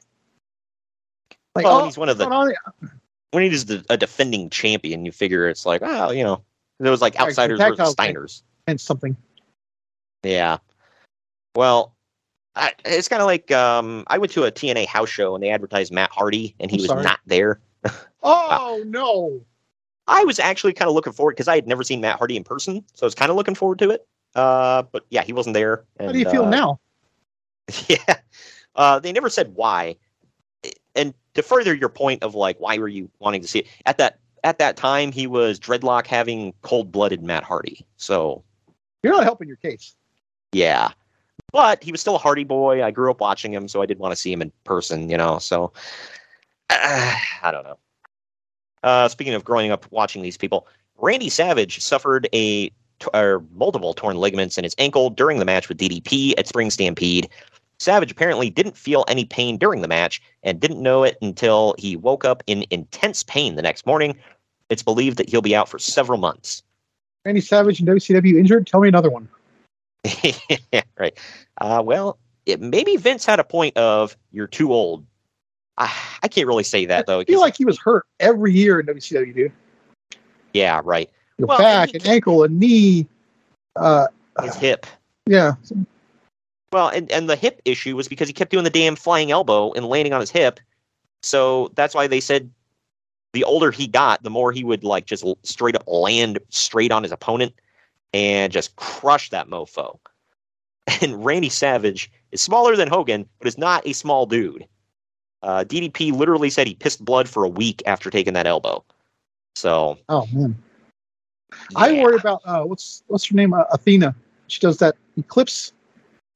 Like, Well, oh, he's one of the on when he's a defending champion, you figure it's like, oh, you know, there was like outsiders versus. Steiners. and something. Yeah. Well, I, it's kind of like um, I went to a TNA house show and they advertised Matt Hardy and he I'm was sorry. not there. Oh no! I was actually kind of looking forward because I had never seen Matt Hardy in person, so I was kind of looking forward to it. Uh, but yeah, he wasn't there. How do you feel uh, now? Yeah. Uh, they never said why. And to further your point of like, why were you wanting to see it at that at that time? He was dreadlock having cold blooded Matt Hardy. So You're not helping your case. yeah, but he was still a Hardy boy. I grew up watching him, so I did want to see him in person. You know, so uh, I don't know. Uh, speaking of growing up watching these people, Randy Savage suffered a t- or multiple torn ligaments in his ankle during the match with DDP at Spring Stampede. Savage apparently didn't feel any pain during the match and didn't know it until he woke up in intense pain the next morning. It's believed that he'll be out for several months. Randy Savage and WCW injured. Tell me another one. right. Uh, well, it, maybe Vince had a point of you're too old. I, I can't really say that though. I feel like he was hurt every year in WCW, dude. yeah, right. Your Well, back, and ankle, a knee. Uh, His hip. yeah. Well, and, and the hip issue was because he kept doing the damn flying elbow and landing on his hip. So that's why they said the older he got, the more he would like just straight up land straight on his opponent and just crush that mofo. And Randy Savage is smaller than Hogan, but is not a small dude. Uh, DDP literally said he pissed blood for a week after taking that elbow. So Oh man. I worry about uh, what's what's her name? Uh, Athena. She does that eclipse.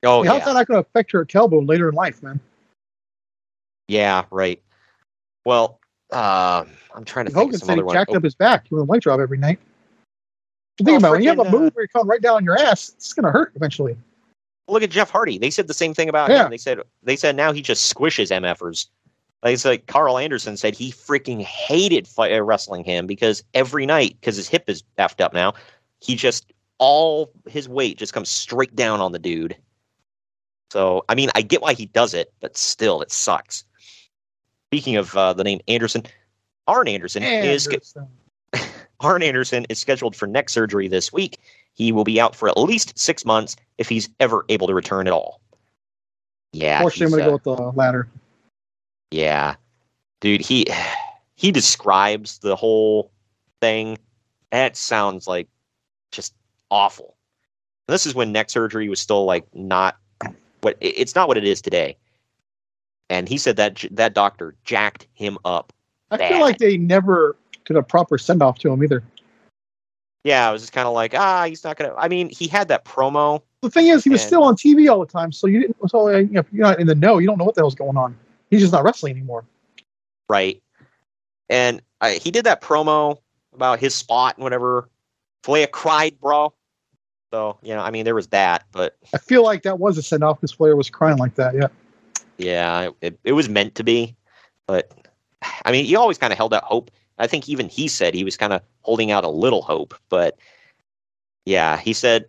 Oh How's yeah, that not going to affect her tailbone later in life, man? yeah, right. Well, uh, I'm trying to think Hogan of some said he other one. jacked Oh, up his back doing a light job every night. Think Oh, about it, when you have a move where you're coming right down on your ass, it's going to hurt eventually. Look at Jeff Hardy. They said the same thing about Yeah. him. They said they said now he just squishes MFers. Like it's like Carl Anderson said he freaking hated fight, uh, wrestling him because every night because his hip is effed up now, he just all his weight just comes straight down on the dude. So I mean I get why he does it, but still it sucks. Speaking of uh, the name Anderson, Arn Anderson is Arn Anderson is scheduled for neck surgery this week. He will be out for at least six months if he's ever able to return at all. Yeah, Fortunately, I'm to uh, go with the latter. yeah, dude, he he describes the whole thing. That sounds like just awful. This is when neck surgery was still like not what it's not what it is today. And he said that that doctor jacked him up. I bad. feel like they never did a proper send off to him either. Yeah, I was just kind of like, ah, he's not gonna. I mean, he had that promo The thing is, he was And- still on TV all the time, so you didn't. So uh, you know, you're not in the know, you don't know what the hell's going on. He's just not wrestling anymore. right? And I, he did that promo about his spot and whatever. Flair cried, bro. So you know, I mean, there was that, but I feel like that was a send off because Flair was crying like that. Yeah. yeah, it, it was meant to be. But I mean, he always kind of held out hope. I think even he said he was kind of holding out a little hope, but yeah, he said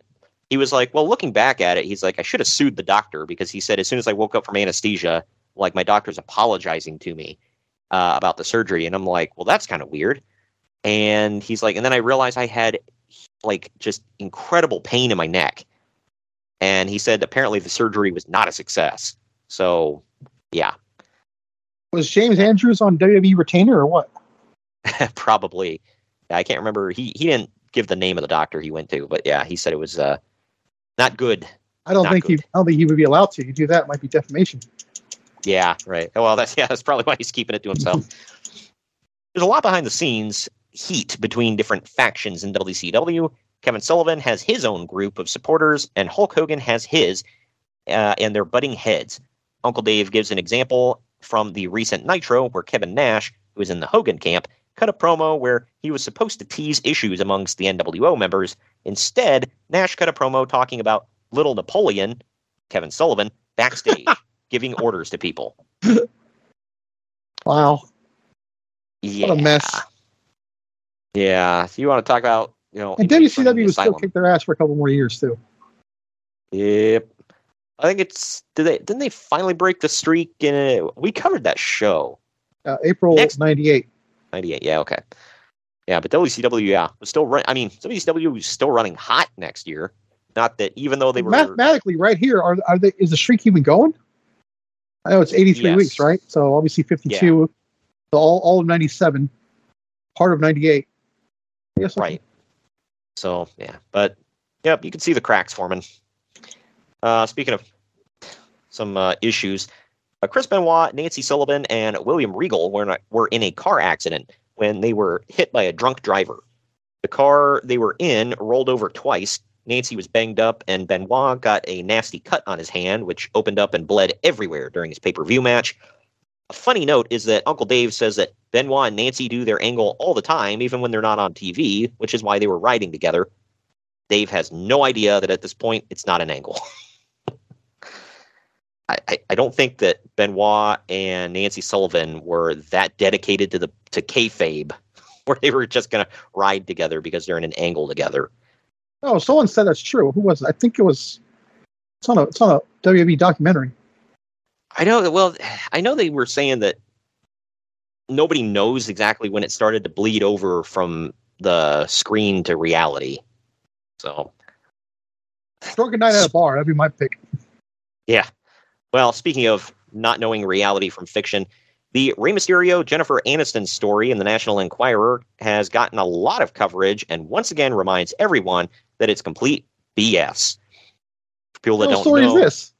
he was like, well, looking back at it, he's like, I should have sued the doctor because he said as soon as I woke up from anesthesia, like my doctor's apologizing to me uh, about the surgery, and I'm like, well, that's kind of weird. And he's like, and then I realized I had like just incredible pain in my neck, and he said apparently the surgery was not a success. So yeah, Was James Andrews on WWE retainer or what? probably. I can't remember. He he didn't give the name of the doctor he went to, but yeah, he said it was uh, not good. I don't Not think he. good. I don't think he would be allowed to. You do that, it might be defamation. Yeah, right. Well, that's yeah, that's probably why he's keeping it to himself. There's a lot behind the scenes heat between different factions in WCW. Kevin Sullivan has his own group of supporters, and Hulk Hogan has his, uh, and they're butting heads. Uncle Dave gives an example from the recent Nitro, where Kevin Nash, who is in the Hogan camp, cut a promo where he was supposed to tease issues amongst the NWO members. Instead, Nash cut a promo talking about Little Napoleon, Kevin Sullivan, backstage, giving orders to people. Wow. Yeah. What a mess. Yeah. So you want to talk about, you know, And WCW would still kick their ass for a couple more years too. Yep. I think it's did they didn't they finally break the streak in a, we covered that show. Uh, April Next- '98. 98. Yeah, okay. Yeah, but WCW, yeah, was still run I mean, WCW was still running hot next year. Not that even though they were Mathematically, right here, are are they? Is the streak even going? I know it's 83 Yes. weeks, right? So obviously 52, so all all of 97, part of 98. Guess right. So yeah, but yep, you can see the cracks forming. Uh, speaking of some uh, issues, uh, Chris Benoit, Nancy Sullivan, and William Regal were in, a, were in a car accident when they were hit by a drunk driver. The car they were in rolled over twice. Nancy was banged up, and Benoit got a nasty cut on his hand, which opened up and bled everywhere during his pay per view match. A funny note is that Uncle Dave says that Benoit and Nancy do their angle all the time, even when they're not on TV, which is why they were riding together. Dave has no idea that at this point it's not an angle. I, I, I don't think that Benoit and Nancy Sullivan were that dedicated to the to kayfabe, where they were just gonna ride together because they're in an angle together. Oh, someone said that's true. Who was it? I think it was. It's on a it's on a WWE documentary. I know. Well, I know they were saying that nobody knows exactly when it started to bleed over from the screen to reality. So Drunken night at a bar. That'd be my pick. Yeah. Well, speaking of not knowing reality from fiction, the Rey Mysterio Jennifer Aniston story in the National Enquirer has gotten a lot of coverage and once again reminds everyone that it's complete BS. For people that What don't story know, is this?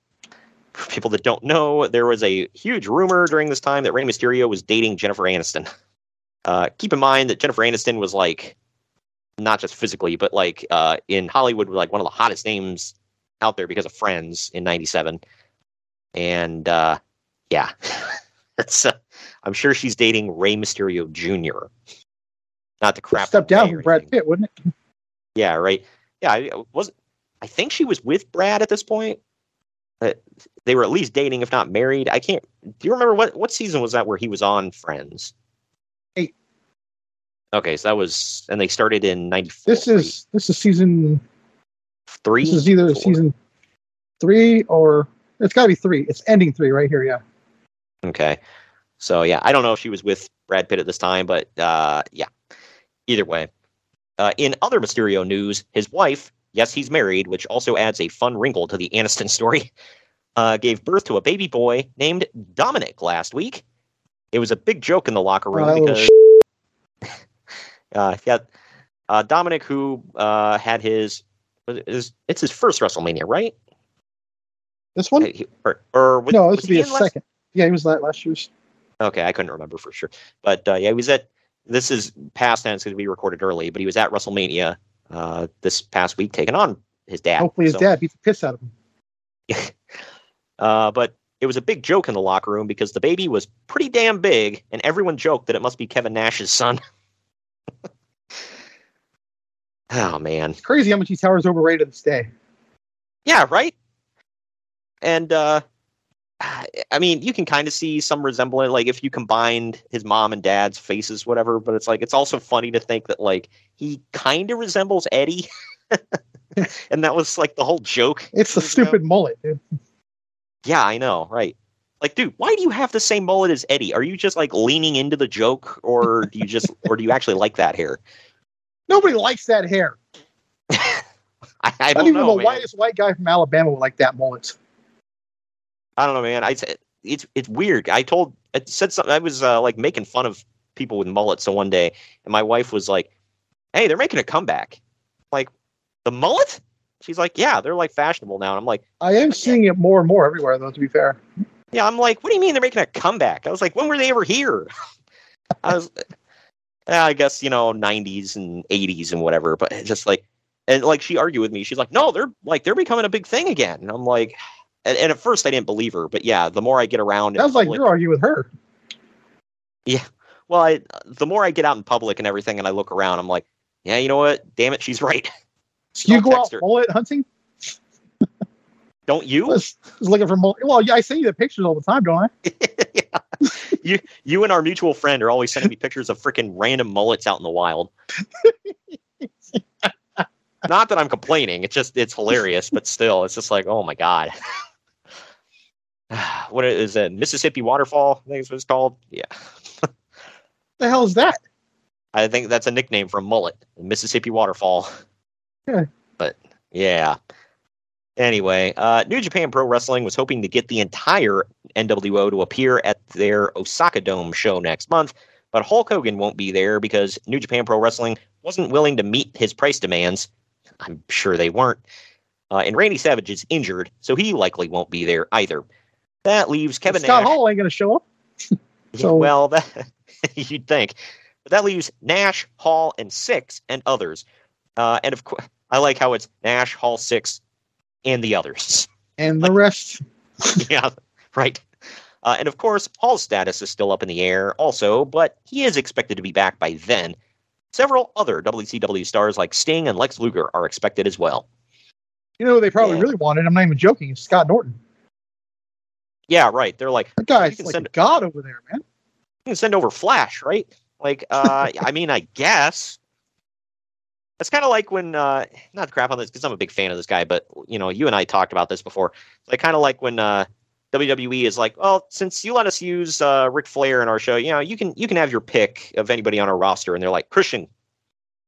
For people that don't know, there was a huge rumor during this time that Rey Mysterio was dating Jennifer Aniston. Uh, keep in mind that Jennifer Aniston was like, not just physically, but like uh, in Hollywood, like one of the hottest names out there because of Friends in '97. And uh, yeah, it's, uh, I'm sure she's dating Rey Mysterio Jr. Not the crap. Step down from Brad. Pitt, wouldn't it? Yeah, right. Yeah, I was. I think she was with Brad at this point. But they were at least dating, if not married. I can't. Do you remember what what season was that where he was on Friends? Eight. Okay, so that was, and they started in '94. This is this is season. three. This is either Four. season three or it's got to be three. It's ending three right here. Yeah. Okay. So yeah, I don't know if she was with Brad Pitt at this time, but uh, yeah. Either way, uh, in other Mysterio news, his wife, yes, he's married, which also adds a fun wrinkle to the Aniston story, uh, gave birth to a baby boy named Dominic last week. It was a big joke in the locker room Oh, because uh, yeah, uh, Dominic, who uh, had his, is it's his first WrestleMania, right? This one? He- or, or was- no, this would be a in last- second. Yeah, he was that last year's. Okay, I couldn't remember for sure, but uh, yeah, he was at. This is past tense because we recorded early, but he was at WrestleMania uh, this past week, taking on his dad. Hopefully, his So, dad beat the piss out of him. Uh, but it was a big joke in the locker room because the baby was pretty damn big, and everyone joked that it must be Kevin Nash's son. oh man, It's crazy how much he towers overrated to this day. yeah, right. And uh, I mean, you can kind of see some resemblance, like if you combined his mom and dad's faces, whatever. But it's like it's also funny to think that like he kind of resembles Eddie, and that was like the whole joke. It's the ago. stupid mullet, dude. Yeah, I know, right? Like, dude, why do you have the same mullet as Eddie? Are you just like leaning into the joke, or do you just, or do you actually like that hair? Nobody likes that hair. I, I Not don't even know, the man. whitest white guy from Alabama would like that mullet. I don't know, man. I said it's it's weird. I told I said something. I was uh, like making fun of people with mullets. So one day, and my wife was like, "Hey, they're making a comeback." Like the mullet? She's like, "Yeah, they're like fashionable now." And I'm like, I am seeing it more and more everywhere, though. To be fair, "Yeah." I'm like, "What do you mean they're making a comeback?" I was like, "When were they ever here?" I was, "Yeah, I guess you know, '90s and '80s and whatever. But just like, and like she argued with me. She's like, "No, they're like they're becoming a big thing again." And I'm like. And, and at first, I didn't believe her, but yeah, the more I get around, sounds like you're arguing with her. Yeah, well, I, the more I get out in public and everything, and I look around, I'm like, yeah, you know what? Damn it, she's right. So you go out her. mullet hunting? Don't I you? was, was looking for mullet. Well, yeah, I send you the pictures all the time, don't I? yeah. You, you and our mutual friend are always sending me pictures of freaking random mullets out in the wild. Not that I'm complaining. It's just it's hilarious, but still, it's just like, oh my god. what is it? Mississippi waterfall? I think is what it's called. Yeah, the hell is that? I think that's a nickname for a mullet, Mississippi waterfall. Yeah. But yeah, Anyway, uh, New Japan Pro Wrestling was hoping to get the entire NWO to appear at their Osaka Dome show next month, but Hulk Hogan won't be there because New Japan Pro Wrestling wasn't willing to meet his price demands. I'm sure they weren't. Uh, and Randy Savage is injured, so he likely won't be there either. That leaves Kevin Scott Nash. Hall ain't going to show up. So- well, that you'd think, but that leaves Nash, Hall, and Syxx, and others. Uh, and of course, I like how it's Nash, Hall, Syxx, and the others. And the rest. yeah, right. Uh, and of course, Hall's status is still up in the air, also, but he is expected to be back by then. Several other WCW stars like Sting and Lex Luger are expected as well. You know who they probably Yeah. really wanted? I'm not even joking. Scott Norton. Yeah, right. They're like, That guy's can like send- god over there, man. you can send over Flash, right? Like, uh, I mean, I guess. It's kind of like when, uh, not to crap on this because I'm a big fan of this guy, but you know, you and I talked about this before. It's like kind of like when uh, WWE is like, well, since you let us use uh, Ric Flair in our show, you know, you can you can have your pick of anybody on our roster, and they're like Christian,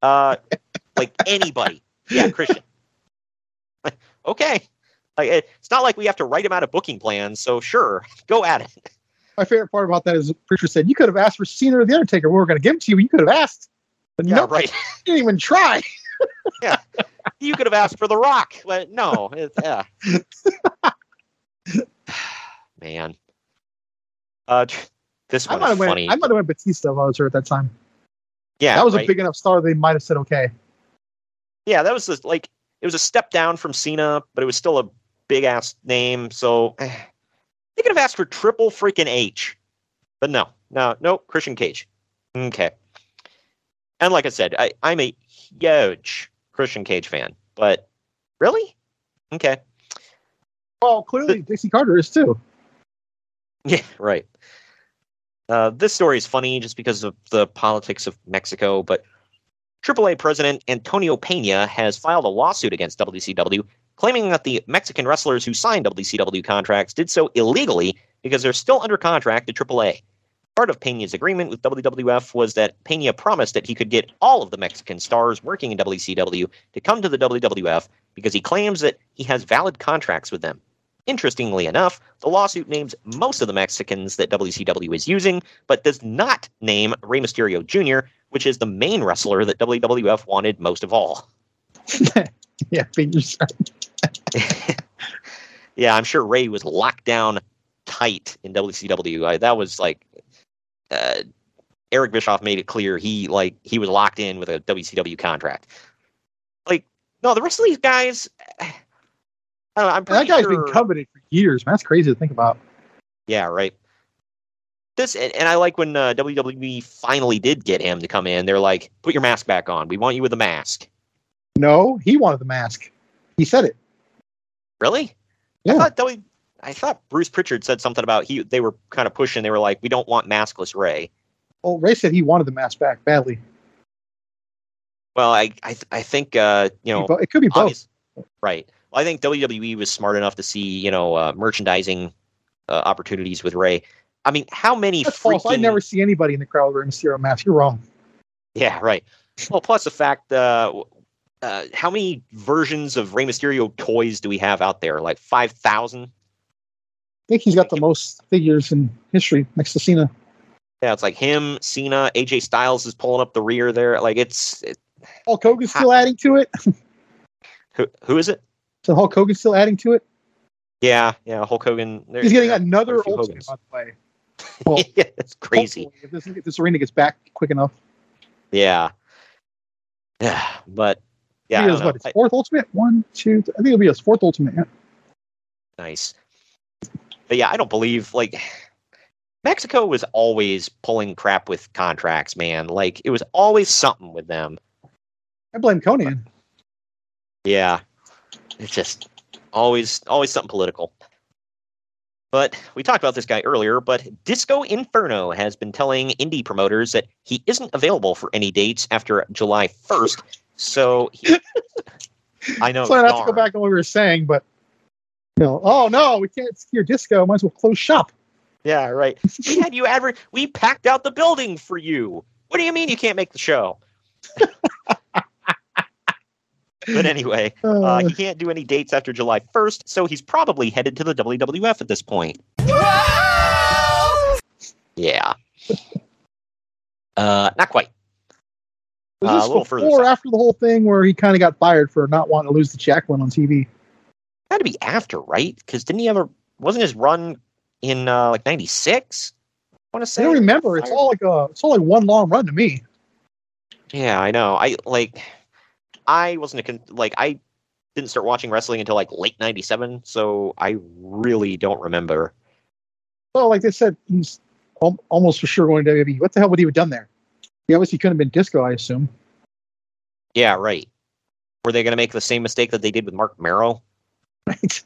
uh, like anybody, yeah, Christian. okay, like it's not like we have to write him out a booking plan, so sure, go at it. My favorite part about that is the preacher said, You could have asked for Cena or The Undertaker. We were going to give them to you, you could have asked. But Yeah, no, right. you didn't even try. Yeah, you could have asked for the rock but no it's, yeah man uh this I might have went. funny I might have went Batista if I was her at that time. yeah that was right? a big enough star. They might have said okay. yeah that was like it was a step down from cena but it was still a big ass name so eh, they could have asked for triple freaking h. But no no no christian cage. Okay. And like i said I, i'm a huge christian cage fan but really? Okay. Well, clearly Dixie Carter is too. Yeah, right. Uh, this story is funny just because of the politics of Mexico, but AAA President Antonio Pena has filed a lawsuit against WCW, claiming that the Mexican wrestlers who signed WCW contracts did so illegally because they're still under contract to AAA. Part of Pena's agreement with WWF was that Pena promised that he could get all of the Mexican stars working in WCW to come to the WWF because he claims that he has valid contracts with them. Interestingly enough, the lawsuit names most of the Mexicans that WCW is using, but does not name Rey Mysterio Jr., which is the main wrestler that WWF wanted most of all. Yeah, fingers. yeah, I'm sure Rey was locked down tight in WCW. I, that was like uh, Eric Bischoff made it clear he like he was locked in with a WCW contract. Like, no, the rest of these guys, I don't know, I'm that guy's sure, been coveted for years, man. That's crazy to think about. Yeah, right. This and, and I like when uh, WWE finally did get him to come in. They're like, "Put your mask back on. We want you with a mask." No, he wanted the mask. He said it. Really? I Yeah. thought. I thought Bruce Pritchard said something about he. They were kind of pushing. They were like, "We don't want maskless Rey." Well, Rey said he wanted the mask back badly. Well, I I, th- I think uh, you know It could be both. right. Well, I think WWE was smart enough to see you know uh, merchandising uh, opportunities with Rey. I mean, how many That's freaking false. I never see anybody in the crowd wearing a Mysterio mask. You're wrong. Yeah, right. Well, plus the fact, uh, uh, how many versions of Rey Mysterio toys do we have out there? Like five thousand. I think he's got the most figures in history next to Cena. Yeah, it's like him, Cena, AJ Styles is pulling up the rear there. Like it's it, Hulk Hogan's still adding to it. who, who is it? So Hulk Hogan's still adding to it. Yeah, yeah, Hulk Hogan. There- He's getting another a few Ultimate, Hogans. by the way. Well, yeah, it's crazy. If this, if this arena gets back quick enough. Yeah, yeah, but yeah, I is what, his I- fourth Ultimate? One, two, th- I think it'll be his fourth Ultimate. Yeah. nice. But yeah, I don't believe like Mexico was always pulling crap with contracts, man. Like it was always something with them. I blame Konnan. Yeah, it's just always always something political. But we talked about this guy earlier, but Disco Inferno has been telling indie promoters that he isn't available for any dates after July 1st. So he, I know. so I have to go back on what we were saying, but you know, oh no, we can't secure disco. Might as well close shop. Yeah, right. We had you adver- we packed out the building for you. What do you mean you can't make the show? but anyway, uh, he can't do any dates after July 1st, so he's probably headed to the WWF at this point. Yeah. Uh, not quite. Was Uh, this a little further before or after the whole thing where he kind of got fired for not wanting to lose the Jacqueline on TV? Had to be after, right? Because didn't he ever? Wasn't his run in uh, like '96? I want to say. I don't remember. It's all like a, it's all like one long run to me. Yeah, I know. I like. I wasn't a con- like I didn't start watching wrestling until like late '97, so I really don't remember. So, like they said, he's almost for sure going to WWE. What the hell would he have done there? He obviously couldn't have been disco, I assume. Yeah, right. Were they going to make the same mistake that they did with Marc Mero? Right.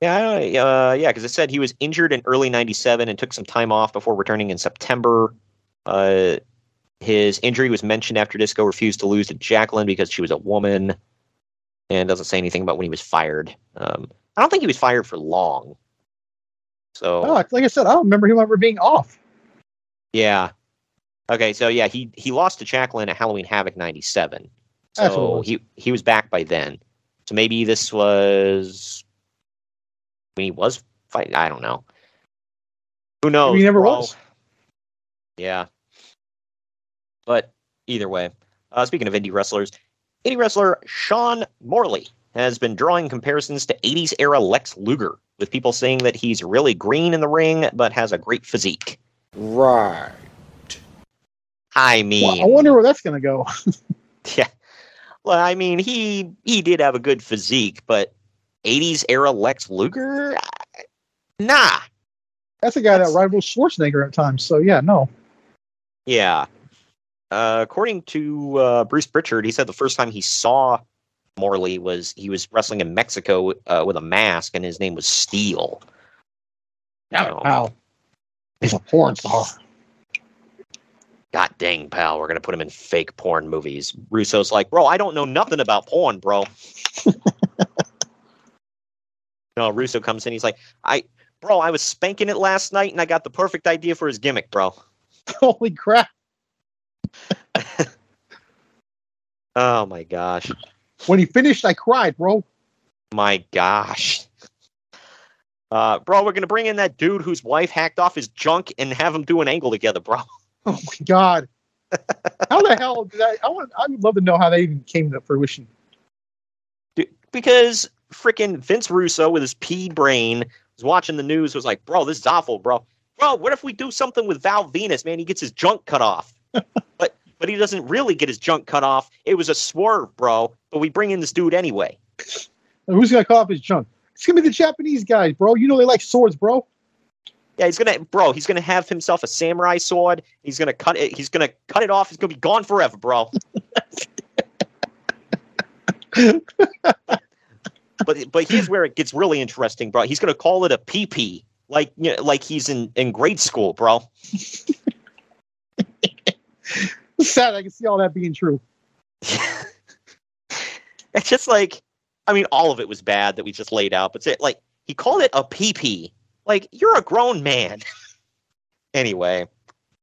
Yeah, uh, yeah, because it said he was injured in early '97 and took some time off before returning in September. Uh, his injury was mentioned after Disco refused to lose to Jacqueline because she was a woman, and doesn't say anything about when he was fired. Um, I don't think he was fired for long. So Oh, like I said, I don't remember him ever being off. yeah, okay, so yeah, he he lost to Jacqueline at Halloween Havoc '97. That's what So was. he he was back by then. So maybe this was when he was fighting. I don't know. Who knows? Maybe he never bro? was. Yeah. But either way, uh, speaking of indie wrestlers, indie wrestler Sean Morley has been drawing comparisons to 80s era Lex Luger, with people saying that he's really green in the ring but has a great physique. Right. I mean, Well, I wonder where that's going to go. Yeah. Well, I mean, he he did have a good physique, but 80s era Lex Luger? Nah. That's a guy that That's- rivals Schwarzenegger at times. So yeah, no. Yeah. Uh, according to uh, Bruce Pritchard, he said the first time he saw Morley was he was wrestling in Mexico uh, with a mask, and his name was Steel. So, Wow. He's a porn star. God dang, pal, we're gonna put him in fake porn movies. Russo's like, bro, I don't know nothing about porn, bro. no, Russo comes in, he's like, I, bro, I was spanking it last night, and I got the perfect idea for his gimmick, bro. Holy crap. Oh my gosh, When he finished, I cried, bro. my gosh. Uh, bro, we're gonna bring in that dude whose wife hacked off his junk and have him do an angle together, bro. Oh my god. how the hell did I? I want. I would love to know how that even came to fruition. because freaking Vince Russo with his pea brain was watching the news was like, bro, this is awful, bro. Bro, what if we do something with Val Venis, man? He gets his junk cut off. but but he doesn't really get his junk cut off. It was a swerve, bro. But we bring in this dude anyway. Who's gonna cut off his junk? It's gonna be the Japanese guys, bro. You know they like swords, bro. Yeah, he's gonna bro, he's gonna have himself a samurai sword. He's gonna cut it, he's gonna cut it off, He's gonna be gone forever, bro. but but here's where it gets really interesting, bro. He's gonna call it a PP. Like you know, like he's in, in grade school, bro. Sad. I can see all that being true. it's just like I mean, all of it was bad that we just laid out, but like he called it a PP. Like you're a grown man. anyway,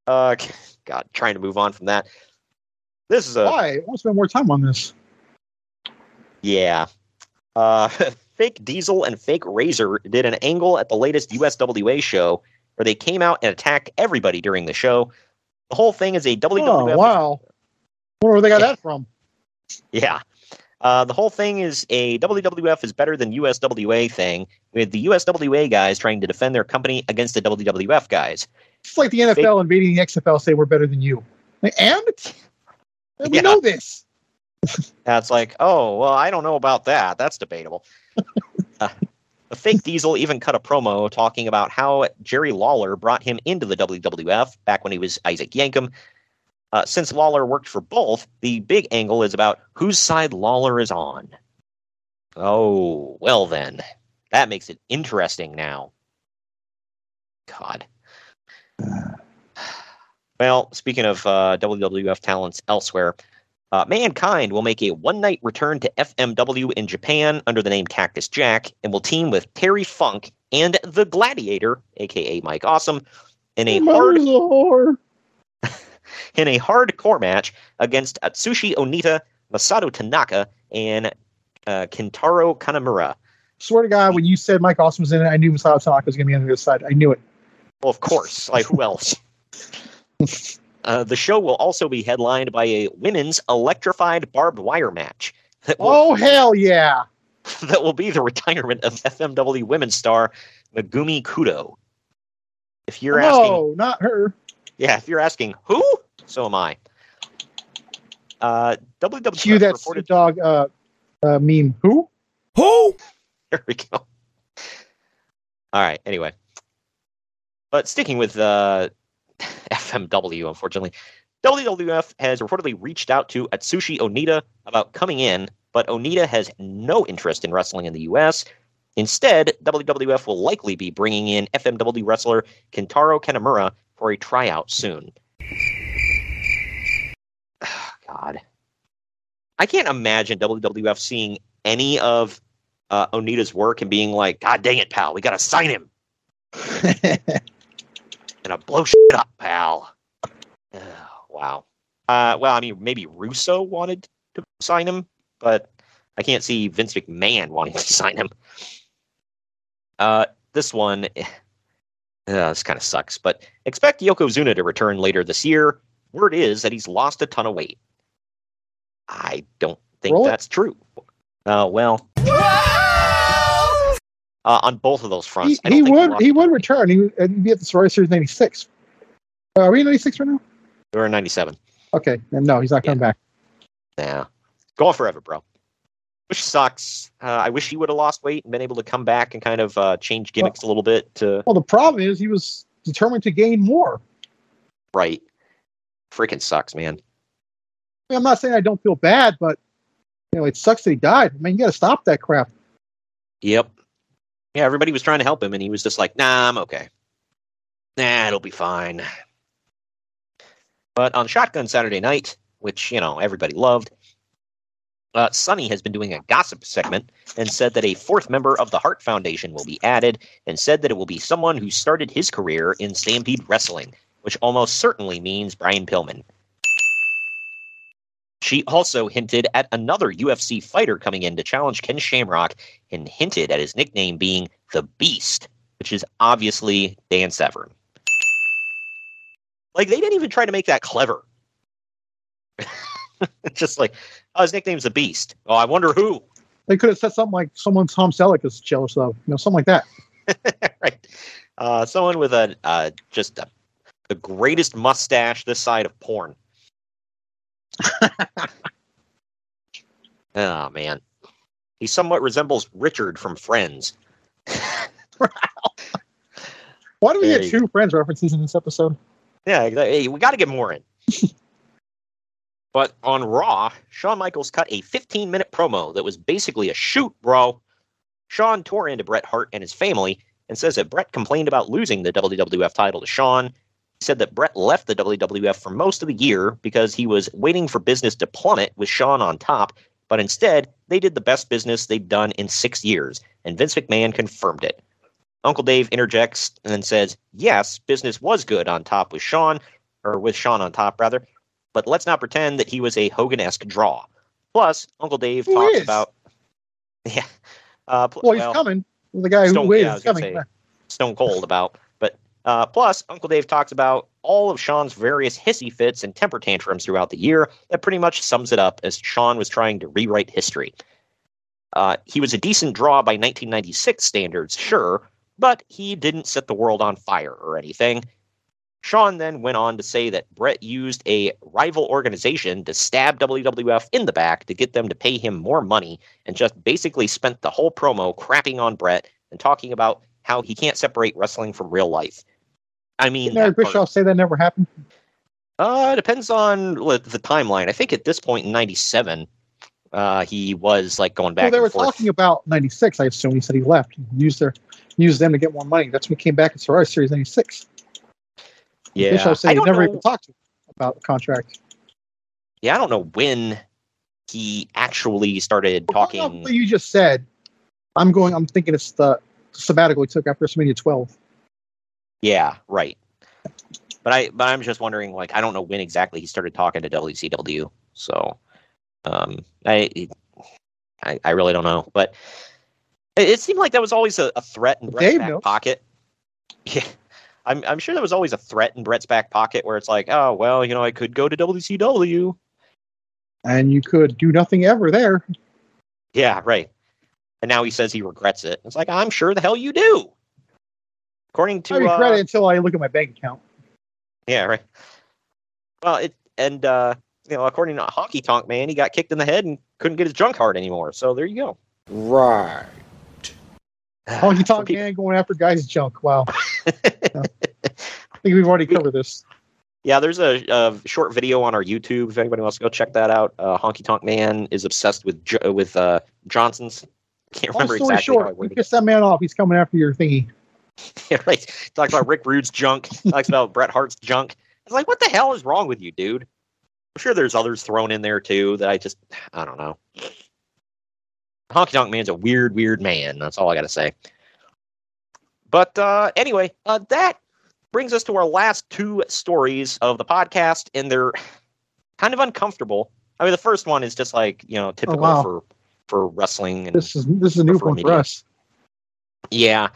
uh, God, trying to move on from that. This is a Why? I want to spend more time on this. yeah. Uh, fake Diesel and fake Razor did an angle at the latest USWA show where they came out and attacked everybody during the show. The whole thing is a WWF Oh wow. Where they got that from. Yeah. Uh, the whole thing is a WWF is better than USWA thing, with the USWA guys trying to defend their company against the WWF guys. It's like the NFL invading the XFL say we're better than you. Like, and we Yeah. know this. That's like, oh, well, I don't know about that. That's debatable. uh, the fake Diesel even cut a promo talking about how Jerry Lawler brought him into the WWF back when he was Isaac Yankem. Uh, since Lawler worked for both, the big angle is about whose side Lawler is on. Oh, well then. That makes it interesting now. God. Well, speaking of uh, WWF talents elsewhere, uh, Mankind will make a one night return to FMW in Japan under the name Cactus Jack and will team with Terry Funk and the Gladiator, aka Mike Awesome, in a hard a in a hardcore match against Atsushi Onita, Masato Tanaka and uh, Kintaro Kanemura. Swear to God, when you said Mike Awesome was in it, I knew Masato Tanaka was going to be on the other side. I knew it. Well, of course. Like, who else? Uh, the show will also be headlined by a women's electrified barbed wire match that will, Oh hell yeah! that will be the retirement of FMW women's star Megumi Kudo. If you're no, asking, not her. yeah, if you're asking who, so am I. Uh, WWF Cue that reported. Snoop uh, uh, meme. Who? Who? There we go. All right. Anyway, but sticking with uh, FMW, unfortunately, WWF has reportedly reached out to Atsushi Onita about coming in, but Onita has no interest in wrestling in the U.S. Instead, WWF will likely be bringing in FMW wrestler Kintaro Kanemura for a tryout soon. God, I can't imagine WWF seeing any of uh, Onita's work and being like, "God dang it, pal, we gotta sign him." Gonna blow shit up, pal. Ugh, wow. Uh, well, I mean, maybe Russo wanted to sign him, but I can't see Vince McMahon wanting to sign him. Uh, this one, uh, this kind of sucks, but expect Yokozuna to return later this year. Word is that he's lost a ton of weight. I don't think Roll it. that's true. Uh, well, uh, on both of those fronts, he he would he would return. He would be at the Survivor Series '96. Uh, are we in '96 right now? We're in '97. Okay, and no, he's not coming back. Yeah. Going forever, bro. Which sucks. Uh, I wish he would have lost weight and been able to come back and kind of uh, change gimmicks a little bit to Well, the problem is he was determined to gain more. right. Freaking sucks, man. I mean, I'm not saying I don't feel bad, but you know, it sucks that he died. I mean, you got to stop that crap. Yep. Yeah, everybody was trying to help him, and he was just like, nah, I'm okay. Nah, it'll be fine. But on Shotgun Saturday night, which, you know, everybody loved, uh, Sunny has been doing a gossip segment and said that a fourth member of the Hart Foundation will be added and said that it will be someone who started his career in Stampede Wrestling, which almost certainly means Brian Pillman. She also hinted at another UFC fighter coming in to challenge Ken Shamrock and hinted at his nickname being the Beast, which is obviously Dan Severn. Like they didn't even try to make that clever. just like, oh, his nickname's the Beast. Oh, I wonder who. They could have said something like someone Tom Selleck is jealous of, you know, something like that. right. Uh, someone with a uh, just a, the greatest mustache this side of porn. Oh man, he somewhat resembles Richard from Friends. Why do we There get two Friends references in this episode? Yeah, hey, we got to get more in. but on Raw, Shawn Michaels cut a 15 minute promo that was basically a shoot, bro. Shawn tore into Bret Hart and his family and says that Bret complained about losing the WWF title to Shawn. Said that Bret left the WWF for most of the year because he was waiting for business to plummet with Shawn on top, but instead, they did the best business they'd done in six years, and Vince McMahon confirmed it. Uncle Dave interjects and then says, Yes, business was good on top with Shawn, or with Shawn on top, rather, but let's not pretend that he was a Hogan esque draw. Plus, Uncle Dave Who talks is? about. Yeah. Uh, pl- Well, he's well, coming. The guy Stone- who is yeah, I was gonna coming. say. Stone Cold about. Uh, plus, Uncle Dave talks about all of Shawn's various hissy fits and temper tantrums throughout the year. That pretty much sums it up as Shawn was trying to rewrite history. Uh, he was a decent draw by 1996 standards, sure, but he didn't set the world on fire or anything. Sean then went on to say that Bret used a rival organization to stab WWF in the back to get them to pay him more money and just basically spent the whole promo crapping on Bret and talking about how he can't separate wrestling from real life. I mean, Didn't Eric that part- Bischoff say that never happened? uh, it depends on the timeline. I think at this point in '97, uh, he was like going back Well, they were forth. talking about '96. I assume he said he left. He used their used them to get more money. That's when he came back in Survivor Series '96. yeah, Bischoff said he never know. even talked about the contract. Yeah, I don't know when he actually started Well, talking. what you just said. I'm going. I'm thinking it's the sabbatical he took after WrestleMania 12. Yeah, right. But I, but I'm just wondering, like, I don't know when exactly he started talking to WCW. So, Um, I, I, I really don't know, but it, it seemed like that was always a, a threat in Bret's Dave back knows. pocket. Yeah, I'm, I'm sure there was always a threat in Bret's back pocket where it's like, oh well, you know, I could go to WCW. And you could do nothing ever there. Yeah, right. And now he says he regrets it. It's like I'm sure the hell you do. According to I regret uh, it until I look at my bank account. Yeah, right. Well, it and uh, you know, according to Honky Tonk Man, he got kicked in the head and couldn't get his junk hard anymore. So there you go. Right. Honky Tonk peop- Man going after guys' junk. Wow. I think we've already covered this. Yeah, there's a, a short video on our YouTube. If anybody wants to go check that out, uh, Honky Tonk Man is obsessed with Jo- with uh, Johnson's. Can't remember story exactly how I you worded piss that man off. He's coming after your thingy. right. Talks about Rick Rude's junk. Talks about Bret Hart's junk. It's like, what the hell is wrong with you, dude? I'm sure there's others thrown in there too that I just I don't know. Honky Tonk Man's a weird, weird man. That's all I got to say. But uh, anyway, uh, that brings us to our last two stories of the podcast, and they're kind of uncomfortable. I mean, the first one is just like you know typical wow. for for wrestling. And, This is this is a new For one for us. yeah,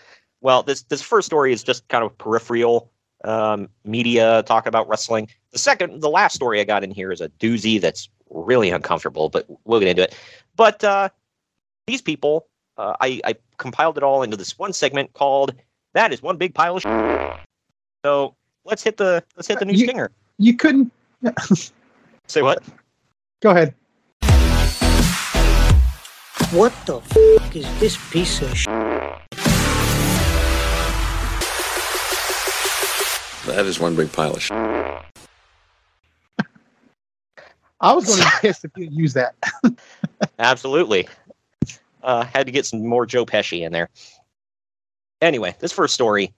well, this this first story is just kind of peripheral um, media talk about wrestling. The second, the last story I got in here is a doozy that's really uncomfortable, but we'll get into it. But uh, these people, uh, I, I compiled it all into this one segment called "That Is One Big Pile of." Shit. So let's hit the let's hit the new You- stinger. You couldn't. Say what? Go ahead. What the f is this piece of sh? That is one big pile of shit. I was going to be pissed if you didn't use that. Absolutely. Uh, had to get some more Joe Pesci in there. Anyway, this first story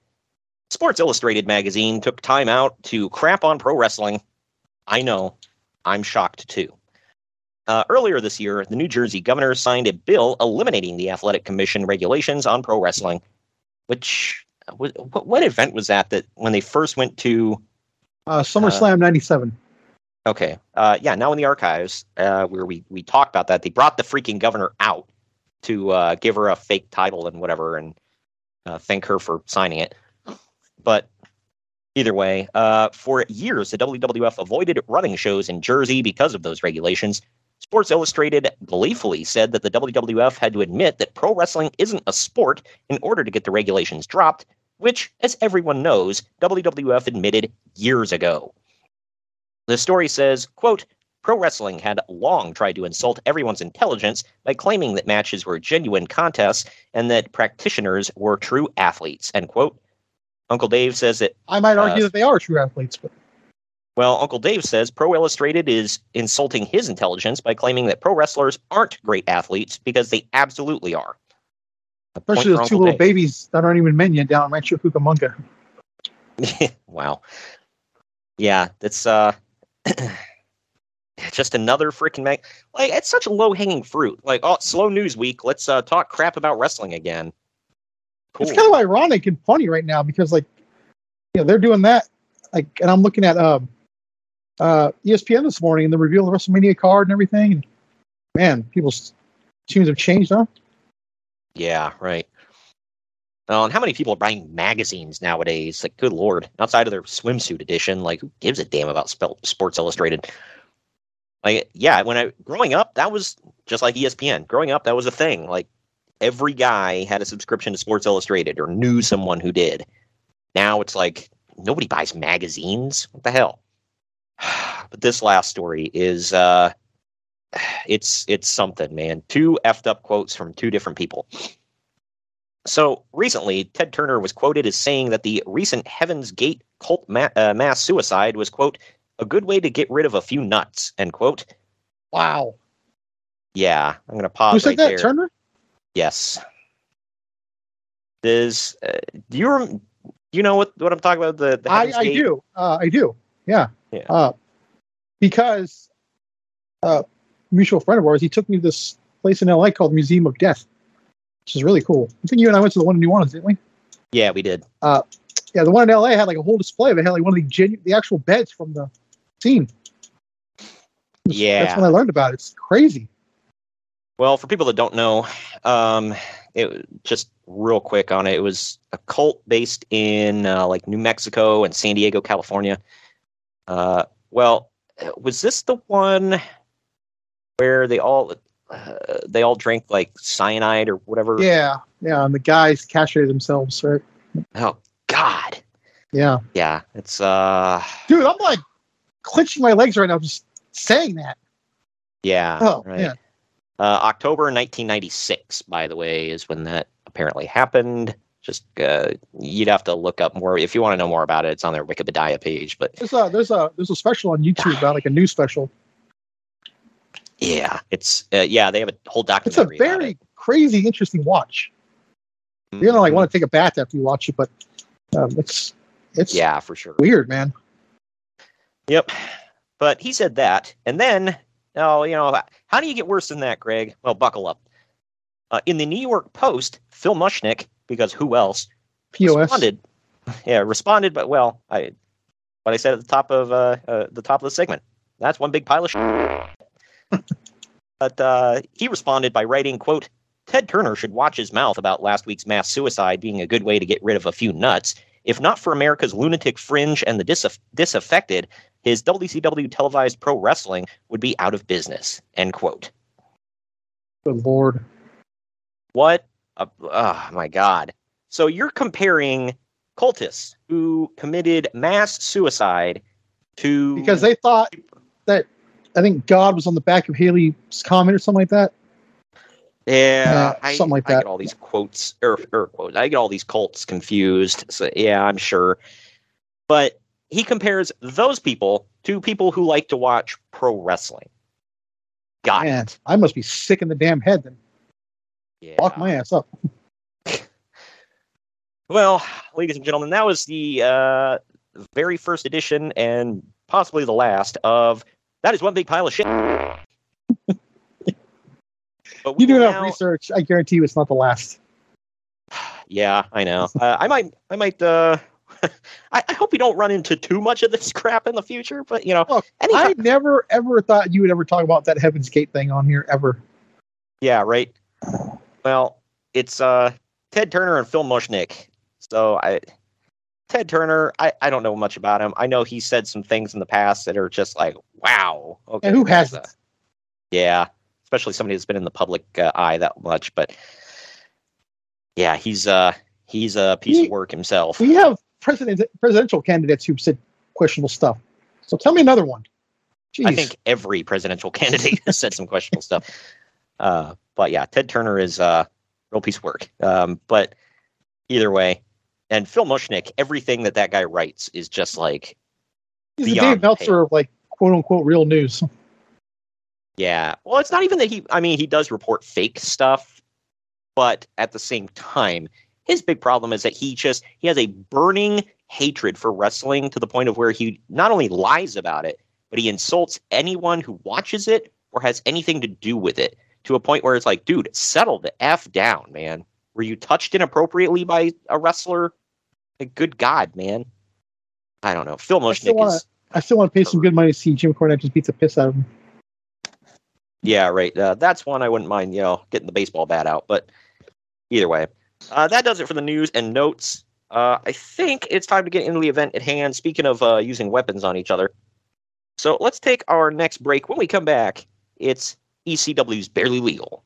Sports Illustrated magazine took time out to crap on pro wrestling. I know. I'm shocked too. Uh, earlier this year, the New Jersey governor signed a bill eliminating the Athletic Commission regulations on pro wrestling. Which, what, what event was that? That when they first went to Uh, SummerSlam '97. Okay. Uh, yeah, now in the archives, uh, where we, we talked about that, they brought the freaking governor out to uh, give her a fake title and whatever and uh, thank her for signing it. But either way, uh, for years, the WWF avoided running shows in Jersey because of those regulations. Sports Illustrated gleefully said that the WWF had to admit that pro wrestling isn't a sport in order to get the regulations dropped, which, as everyone knows, WWF admitted years ago. The story says, quote, Pro wrestling had long tried to insult everyone's intelligence by claiming that matches were genuine contests and that practitioners were true athletes, end quote. Uncle Dave says that I might argue uh, that they are true athletes, but well, Uncle Dave says Pro Illustrated is insulting his intelligence by claiming that pro wrestlers aren't great athletes because they absolutely are. Especially those two little Dave. babies that aren't even men yet down in Rancho Cucamonga. wow. Yeah, that's uh just another freaking mag like it's such a low hanging fruit. Like, oh slow news week, let's uh talk crap about wrestling again. Cool. It's kind of ironic and funny right now because, like, you know, they're doing that. Like, and I'm looking at um, uh, ESPN this morning and the reveal of the WrestleMania card and everything. And man, people's tunes have changed, huh? Yeah, right. Oh, and how many people are buying magazines nowadays? Like, good lord! Outside of their swimsuit edition, like, who gives a damn about Spel- Sports Illustrated? Like, yeah, when I growing up, that was just like ESPN. Growing up, that was a thing. Like, every guy had a subscription to Sports Illustrated or knew someone who did. Now it's like nobody buys magazines. What the hell? But this last story is uh it's it's something, man. Two effed up quotes from two different people. So recently, Ted Turner was quoted as saying that the recent Heaven's Gate cult ma- uh, mass suicide was quote a good way to get rid of a few nuts end quote. Wow. Yeah, I'm gonna pause Who said right that? there. Turner? Yes. Does uh, do you rem- you know what what I'm talking about? The, the I, I do. Uh, I do. Yeah. Yeah. Uh, because uh, mutual friend of ours, he took me to this place in LA called Museum of Death, which is really cool. I think you and I went to the one in New Orleans, didn't we? Yeah, we did. Yeah, the one in LA had like a whole display. They had like one of the genu- the actual beds from the scene. Yeah. That's when I learned about it. It's crazy. Well, for people that don't know, um, it just real quick on it. It was a cult based in uh, like New Mexico and San Diego, California. Uh, well, was this the one where they all uh, they all drank like cyanide or whatever? Yeah, yeah. And the guys castrated themselves, right? Oh God. Yeah, Yeah. It's uh. dude. I'm like clenching my legs right now just saying that. Yeah. Oh right. man, Uh, October 1996, by the way, is when that apparently happened. Just uh, you'd have to look up more if you want to know more about it. It's on their Wikipedia page, but there's a there's a there's a special on YouTube about like a new special. Yeah, it's uh, yeah they have a whole documentary. It's a very crazy, interesting watch. You're gonna like want to take a bath after you watch it, but um, it's it's yeah for sure. weird, man. Yep. But he said that, and then oh, you know, how do you get worse than that, Greg? Well, buckle up. Uh, in the New York Post, Phil Mushnick, because who else? Pos. responded. Yeah, responded, but well, I what I said at the top of uh, uh, the top of the segment. That's one big pile of shit. But uh, he responded by writing, "quote Ted Turner should watch his mouth about last week's mass suicide being a good way to get rid of a few nuts. If not for America's lunatic fringe and the disaff- disaffected, his WCW televised pro wrestling would be out of business." End quote. Good lord. What? A, oh my God! So you're comparing cultists who committed mass suicide to Because they thought that I think God was on the back of Halley's comment or something like that. yeah, uh, something like I that. get all these quotes or, or quotes. I get all these cults confused. So yeah, I'm sure. But he compares those people to people who like to watch pro wrestling. Got Man, it. I must be sick in the damn head then. Yeah. Lock my ass up. Well, ladies and gentlemen, that was the uh, very first edition and possibly the last of that is one big pile of shit. But we You do enough now- research. I guarantee you it's not the last. Yeah, I know. Uh, I might, I might. Uh, I, I hope we don't run into too much of this crap in the future. But you know, Look, I never ever thought you would ever talk about that Heaven's Gate thing on here ever. yeah, right. Well, it's uh, Ted Turner and Phil Mushnick. So I, Ted Turner, I, I don't know much about him. I know he said some things in the past that are just like, wow. Okay, And who hasn't? a- Yeah, especially somebody that's been in the public uh, eye that much. But yeah, he's uh, he's a piece We- of work himself. We have president presidential candidates who've said questionable stuff. So tell me another one. Jeez. I think every presidential candidate has said some questionable stuff. Uh, but yeah, Ted Turner is a real piece of work. Um, but either way, and Phil Mushnick, everything that that guy writes is just like, he's the Dave Meltzer of like quote unquote real news. yeah. Well, it's not even that he. I mean, he does report fake stuff, but at the same time, his big problem is that he just he has a burning hatred for wrestling to the point of where he not only lies about it, but he insults anyone who watches it or has anything to do with it to a point where it's like, dude, settle the f down, man. Were you touched inappropriately by a wrestler? Like, good God, man. I don't know. Phil I still Mushnick wanna- is I still want to pay some good money to see Jim Cornette just beat the piss out of him. Yeah, right. Uh, that's one I wouldn't mind, you know, getting the baseball bat out. But either way, uh, that does it for the news and notes. Uh, I think it's time to get into the event at hand. Speaking of uh, using weapons on each other, so let's take our next break. When we come back, it's ECW's barely legal.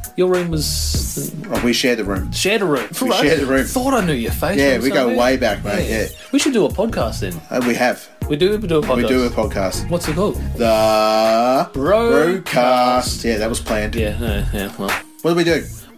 Your room was Oh, we shared the room. shared a room. We share the room. Thought I knew your face. Yeah, we go way back, mate. Yeah. We should do a podcast then. Uh, we have. We do. We do a podcast. We do a podcast. What's it called? The Brokast. Yeah, that was planned. Yeah, yeah, yeah. Well, What do we do?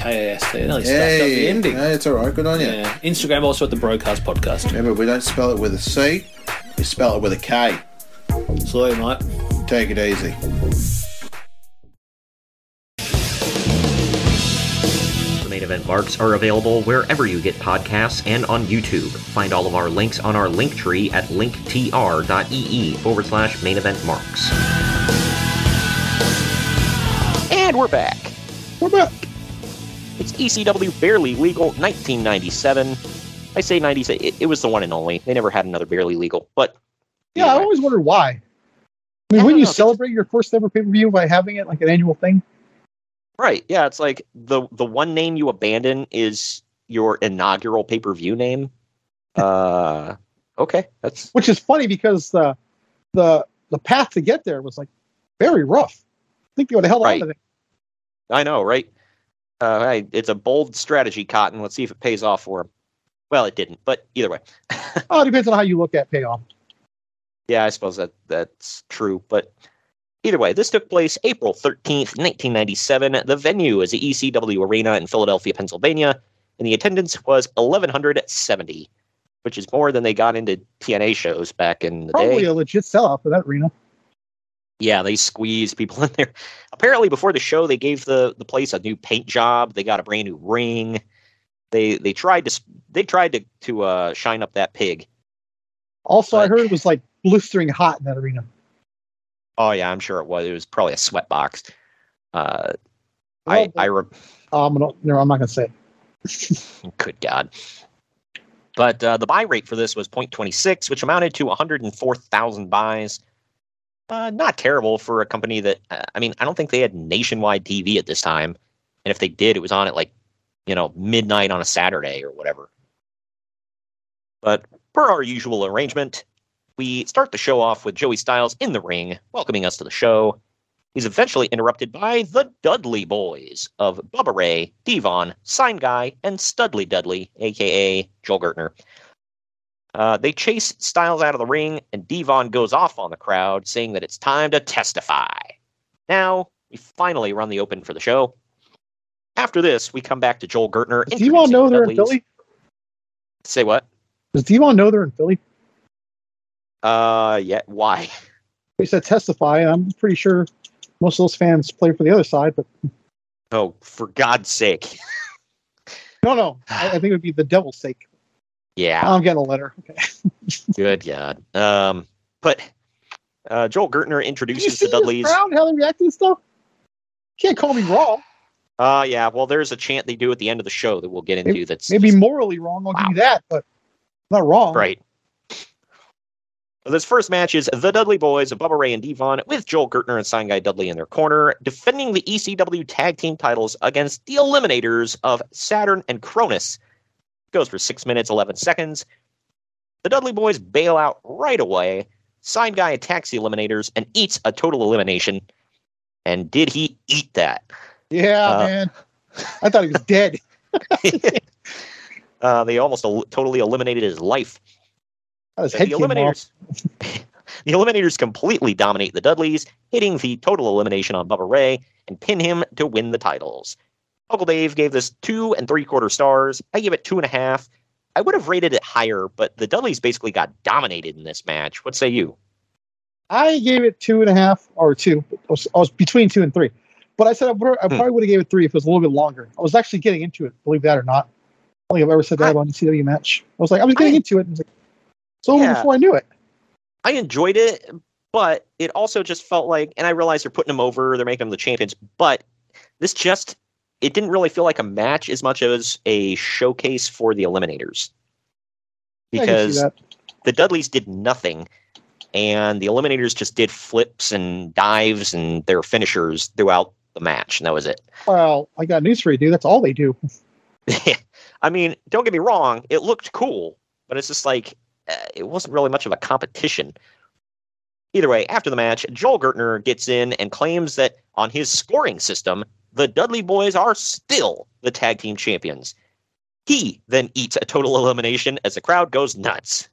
K A S T. Nearly stuffed up the Hey, ending. hey, it's all right. Good on you. Yeah. Instagram also at the Brokast podcast. Remember, we don't spell it with a C. We spell it with a K. Sorry, mate. Take it easy. The main event marks are available wherever you get podcasts and on YouTube. Find all of our links on our link tree at linktr.ee forward slash main event marks. And we're back. We're back. It's ECW Barely Legal 1997. I say 97. It, it was the one and only. They never had another Barely Legal. But Yeah, I always wondered why. I mean, I wouldn't you know. celebrate your first ever pay per view by having it like an annual thing? Right. Yeah, it's like the the one name you abandon is your inaugural pay-per-view name. Uh okay, that's Which is funny because the the the path to get there was like very rough. I think they would have held Right. on to it. I know, right? Uh hey, it's a bold strategy, Cotton. Let's see if it pays off for him. Well, it didn't, but either way. Oh, it depends on how you look at payoff. Yeah, I suppose that that's true, but either way, this took place April 13th, 1997. The venue is the ECW Arena in Philadelphia, Pennsylvania, and the attendance was 1170, which is more than they got into TNA shows back in the Probably day. a legit sellout for that arena. Yeah, they squeezed people in there. Apparently, before the show, they gave the the place a new paint job. They got a brand new ring. They they tried to they tried to to uh, shine up that pig. Also, I heard it was like blistering hot in that arena. Oh yeah, I'm sure it was. It was probably a sweat box. Uh, Well, I I re- Oh, I'm gonna, no, I'm not gonna say. good God. But uh, the buy rate for this was 0.26, which amounted to 104,000 buys. Uh, not terrible for a company that, uh, I mean, I don't think they had nationwide TV at this time. And if they did, it was on at like, you know, midnight on a Saturday or whatever. But per our usual arrangement, we start the show off with Joey Styles in the ring, welcoming us to the show. He's eventually interrupted by the Dudley Boys of Bubba Ray, Devon, Sign Guy, and Studley Dudley, aka Joel Gertner. Uh, they chase Styles out of the ring, and Devon goes off on the crowd, saying that it's time to testify. Now, we finally run the open for the show. After this, we come back to Joel Gertner. Does Devon know the they're in Philly? Say what? Does Devon know they're in Philly? Uh, yeah. Why? He said testify. I'm pretty sure most of those fans play for the other side, but Oh, for God's sake! no, no. I, I think it would be the devil's sake. Yeah. I'm getting a letter. Okay. Good God. Um, but uh, Joel Gertner introduces the Dudleys. this crowd, how they react to stuff? Can't call me wrong. Uh, yeah. Well, there's a chant they do at the end of the show that we'll get into. that's Maybe just- morally wrong. I'll give you that, but not wrong. right. This first match is the Dudley Boys of Bubba Ray and Devon with Joel Gertner and Sign Guy Dudley in their corner, defending the ECW tag team titles against the Eliminators of Saturn and Kronus. Goes for six minutes, 11 seconds. The Dudley Boys bail out right away. Sign Guy attacks the Eliminators and eats a total elimination. And did he eat that? Yeah, Uh, man. I thought he was dead. uh, they almost el- totally eliminated his life. His So the. Eliminators, the Eliminators completely dominate the Dudleys, hitting the total elimination on Bubba Ray and pin him to win the titles. Uncle Dave gave this two and three quarter stars. I gave it two and a half. I would have rated it higher, but the Dudleys basically got dominated in this match. What say you? I gave it two and a half or two. I was, I was between two and three, but I said I, would- I Hmm. probably would have gave it three if it was a little bit longer. I was actually getting into it, believe that or not. I don't think I've ever said that I- about a CW match. I was like, I was getting I- into it. And like, over Yeah. before I knew it. I enjoyed it, but it also just felt like, and I realize they're putting them over, they're making them the champions, but this just, it didn't really feel like a match as much as a showcase for the Eliminators. I can see Because the Dudleys did nothing, and the Eliminators just did flips and dives and their finishers throughout the match, and that was it. Well, I got news for you, dude. That's all they do. I mean, don't get me wrong, it looked cool, but it's just like uh, it wasn't really much of a competition. Either way, after the match, Joel Gertner gets in and claims that on his scoring system, the Dudley Boys are still the tag team champions. He then eats a total elimination as the crowd goes nuts.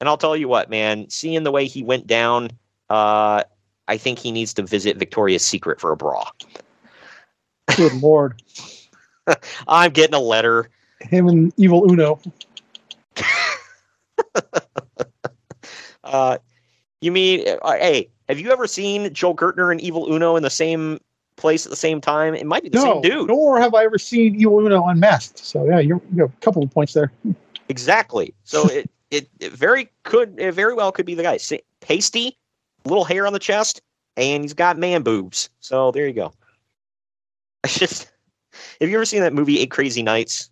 And I'll tell you what, man, seeing the way he went down, uh, I think he needs to visit Victoria's Secret for a bra. Good lord. I'm getting a letter. Him and Evil Uno. Uh, you mean, uh, hey, have you ever seen Joel Gertner and Evil Uno in the same place at the same time? It might be the no, same dude. Nor have I ever seen Evil Uno unmasked. So yeah, you're, you have a couple of points there. Exactly. So it, it, it very could, it very well could be the guy. Pasty, little hair on the chest, and he's got man boobs. So there you go. I just, have you ever seen that movie Eight Crazy Nights?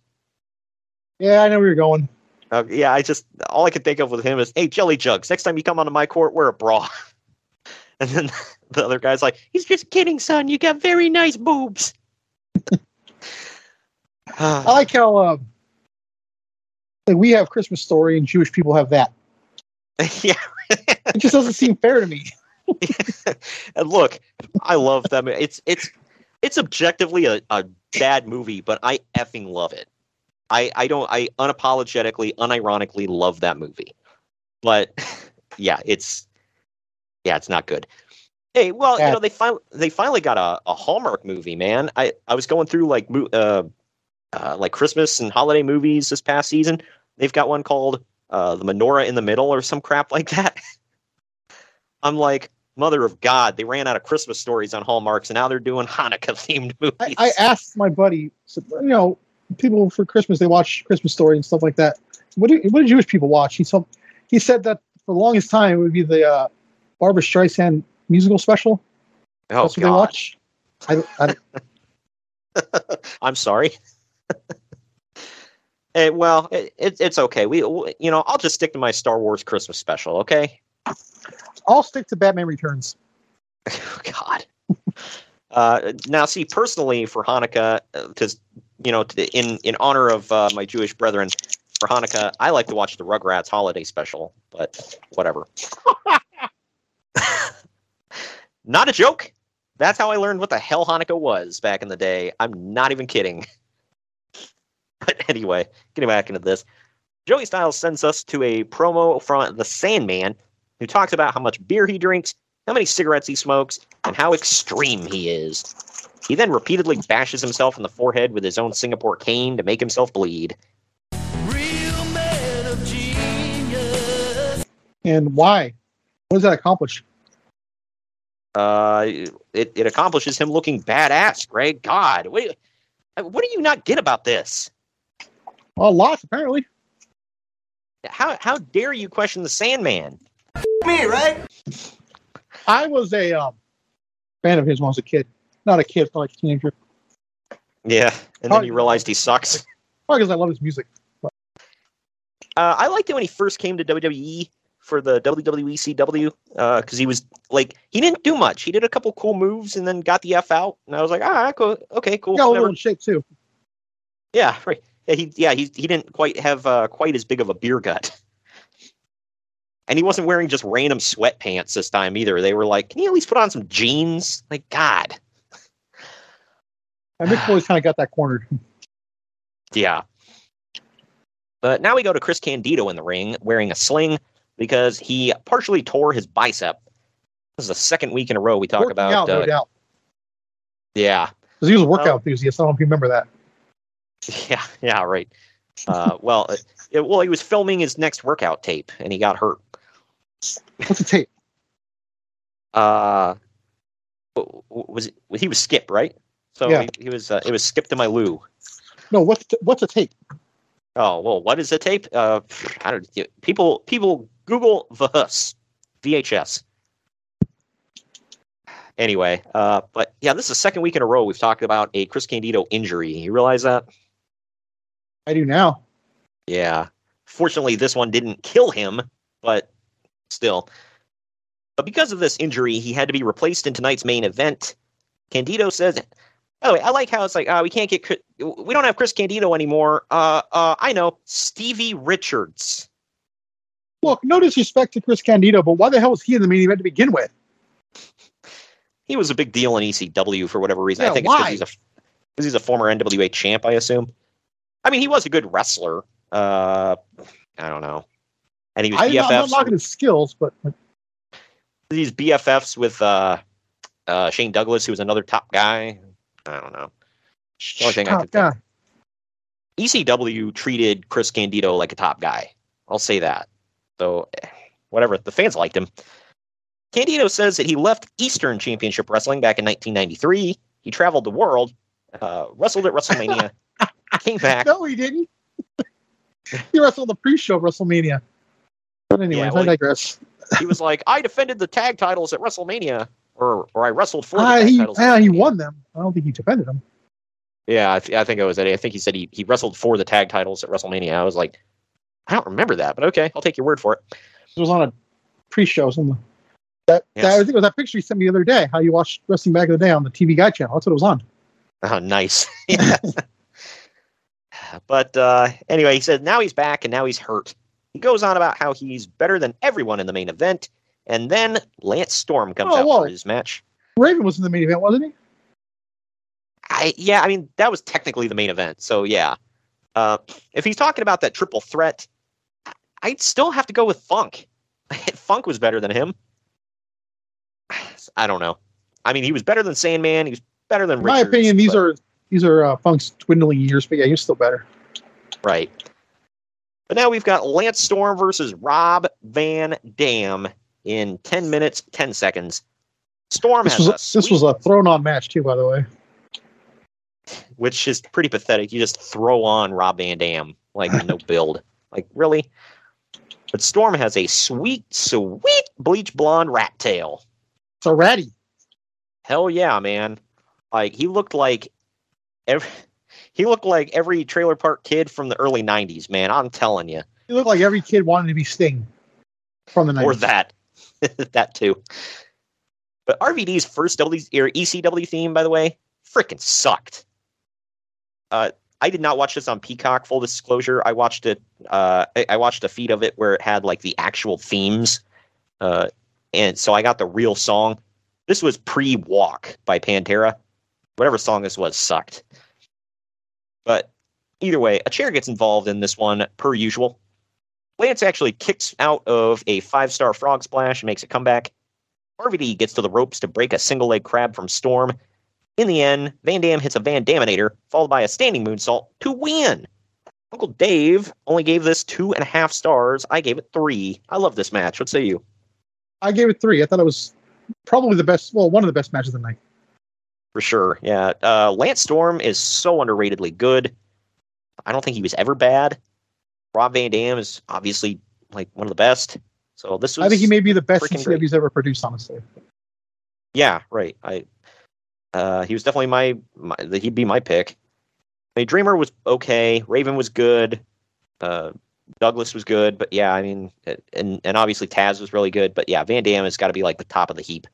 Yeah, I know where you're going. Uh, yeah, I just all I could think of with him is, "Hey, Jelly Jugs, next time you come onto my court, wear a bra." and then the other guy's like, "He's just kidding, son. You got very nice boobs." I like how uh, like we have Christmas story and Jewish people have that. yeah, it just doesn't seem fair to me. and look, I love them. It's it's it's objectively a, a bad movie, but I effing love it. I, I don't I unapologetically, unironically love that movie. But yeah, it's yeah, it's not good. Hey, well, you know, they finally they finally got a, a Hallmark movie, man. I, I was going through like uh, uh like Christmas and holiday movies this past season. They've got one called uh The Menorah in the Middle or some crap like that. I'm like, mother of God, they ran out of Christmas stories on Hallmarks and now they're doing Hanukkah themed movies. I, I asked my buddy, so, you know, people for Christmas they watch Christmas story and stuff like that. What do what do Jewish people watch? He told, he said that for the longest time it would be the uh, Barbra Streisand musical special. oh, That's what they God. watch. I, I, I'm sorry. Eh, well, it, it, it's okay. We, we- you know, I'll just stick to my Star Wars Christmas special. Okay. I'll stick to Batman Returns. Oh, God. Uh, now, see, personally, for Hanukkah, because you know, in in honor of uh, my Jewish brethren, for Hanukkah, I like to watch the Rugrats holiday special. But whatever. Not a joke. That's how I learned what the hell Hanukkah was back in the day. I'm not even kidding. But anyway, getting back into this, Joey Styles sends us to a promo from the Sandman, who talks about how much beer he drinks, how many cigarettes he smokes, and how extreme he is. He then repeatedly bashes himself in the forehead with his own Singapore cane to make himself bleed. And why? What does that accomplish? Uh, it, it accomplishes him looking badass, Greg. God, what, what do you not get about this? Well, lots apparently. How how dare you question the Sandman? Me, right? I was a um, fan of his when I was a kid. Not a kid, but like a teenager. Yeah, and then you realized he sucks. Probably because I love his music. But Uh, I liked it when he first came to WWE for the WWE CW because he was like he didn't do much. He did a couple cool moves and then got the f out, and I was like, ah, cool, okay, cool. got a little in shape too. Yeah, right. Yeah, he yeah he he didn't quite have uh, quite as big of a beer gut, and he wasn't wearing just random sweatpants this time either. They were like, can you at least put on some jeans? Like God, And Mick Foley's kind of got that cornered. yeah. But now we go to Chris Candido in the ring wearing a sling because he partially tore his bicep. This is the second week in a row we talk Working about. out, no uh, doubt. yeah, Because he was a workout Oh. enthusiast. I don't know if you remember that. yeah, yeah, right. Uh, well, it- well, he was filming his next workout tape and he got hurt. What's the tape? uh was it, he was skip right so Yeah. he, he was uh, it was skip to my lou No, what's the, what's a tape? oh well what is a tape uh i don't people people google vhs vhs anyway uh but yeah this is the second week in a row we've talked about a chris candido injury you realize that I do now. Yeah. Fortunately, this one didn't kill him, but still. But because of this injury, he had to be replaced in tonight's main event. Candido says, by the way, I like how it's like, uh, we can't get, we don't have Chris Candido anymore. Uh, uh, I know, Stevie Richards. Look, no disrespect to Chris Candido, but why the hell was he in the main event to begin with? he was a big deal in ECW for whatever reason. Yeah, I think why? it's because he's a he's a former NWA champ. I assume. I mean, he was a good wrestler. Uh, I don't know, and he was I, I'm not BFFs. knocking his skills, but These BFFs with uh, uh, Shane Douglas, who was another top guy. I don't know. The only thing I top could guy. ECW treated Chris Candido like a top guy. I'll say that. So, eh, whatever. The fans liked him. Candido says that he left Eastern Championship Wrestling back in 1993. He traveled the world, uh, wrestled at WrestleMania, came back. No, he didn't. he wrestled the pre-show of WrestleMania. But anyways, Yeah, well, I digress. He was like, I defended the tag titles at WrestleMania, or or I wrestled for the tag he, ah, he won them. I don't think he defended them. Yeah, I, th- I think it was that. I think he said he, he wrestled for the tag titles at WrestleMania. I was like, I don't remember that, but okay, I'll take your word for it. It was on a pre-show. Something. That, Yes. that I think it was that picture you sent me the other day. How you watched wrestling back in the day on the TV Guide channel. That's what it was on. Oh, nice. Yeah. but uh, anyway, he said now he's back and now he's hurt. He goes on about how he's better than everyone in the main event, and then Lance Storm comes Oh, out whoa. for his match. Raven was in the main event, wasn't he? I yeah, I mean that was technically the main event, so yeah. Uh, if he's talking about that triple threat, I'd still have to go with Funk. Funk was better than him. I don't know. I mean, he was better than Sandman. He was better than In my opinion, these but- are these are uh, Funk's dwindling years, but yeah, he's still better. Right. But now we've got Lance Storm versus Rob Van Dam in 10 minutes, 10 seconds. Storm This has was a this was a thrown-on match too, by the way. Which is pretty pathetic. You just throw on Rob Van Dam, like no build. Like, really? But Storm has a sweet, sweet bleach blonde rat tail. So ratty. Hell yeah, man. Like he looked like every he looked like every trailer park kid from the early nineties, man. I'm telling you. He looked like every kid wanted to be Sting from the 90s. or that that too but rvd's first w or ecw theme by the way freaking sucked uh i did not watch this on peacock full disclosure. I watched it uh I, I watched a feed of it where it had like the actual themes uh and so i got the real song. This was pre-walk by pantera. Whatever song this was sucked. But either way a chair gets involved in this one per usual. Lance actually kicks out of a five star frog splash and makes a comeback. RVD gets to the ropes to break a single leg crab from Storm. In the end, Van Dam hits a Van Daminator, followed by a standing moonsault to win. Uncle Dave only gave this two and a half stars. I gave it three. I love this match. What say you? I gave it three. I thought it was probably the best. Well, one of the best matches of the night. For sure. Yeah. Uh, Lance Storm is so underratedly good. I don't think he was ever bad. Rob Van Dam is obviously like one of the best. So this was I think he may be the best. ECW's ever produced. Honestly, Yeah, right. I uh he was definitely my, my he'd be my pick. I mean, Dreamer was okay, Raven was good, uh Douglas was good, but yeah, I mean and and obviously Taz was really good, but yeah, Van Dam has got to be like the top of the heap.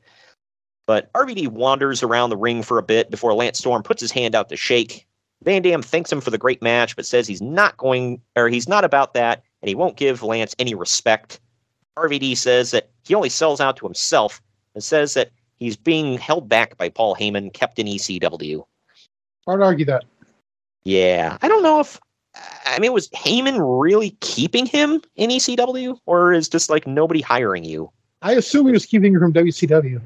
But RVD wanders around the ring for a bit before Lance Storm puts his hand out to shake. Van Dam thanks him for the great match, but says he's not going or he's not about that, and he won't give Lance any respect. RVD says that he only sells out to himself and says that he's being held back by Paul Heyman, kept in ECW. hard to argue that. Yeah, I don't know if I mean was Heyman really keeping him in ECW, or is just like nobody hiring you? I assume he was keeping her from WCW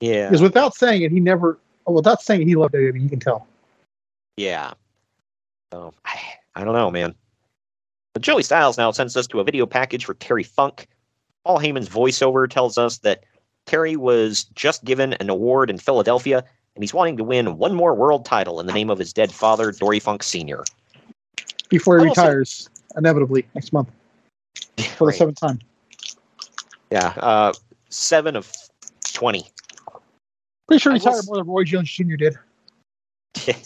Yeah, because without saying it, he never. oh, Without saying it, he loved WWE. You can tell. yeah. So I, I don't know, man. But Joey Styles now sends us to a video package for Terry Funk. Paul Heyman's voiceover tells us that Terry was just given an award in Philadelphia, and he's wanting to win one more world title in the name of his dead father, Dory Funk Sr. Before he I will say- retires, inevitably next month for the seventh time. Yeah, uh, seven of twenty. Pretty sure he retired s- more than Roy Jones Jr. did.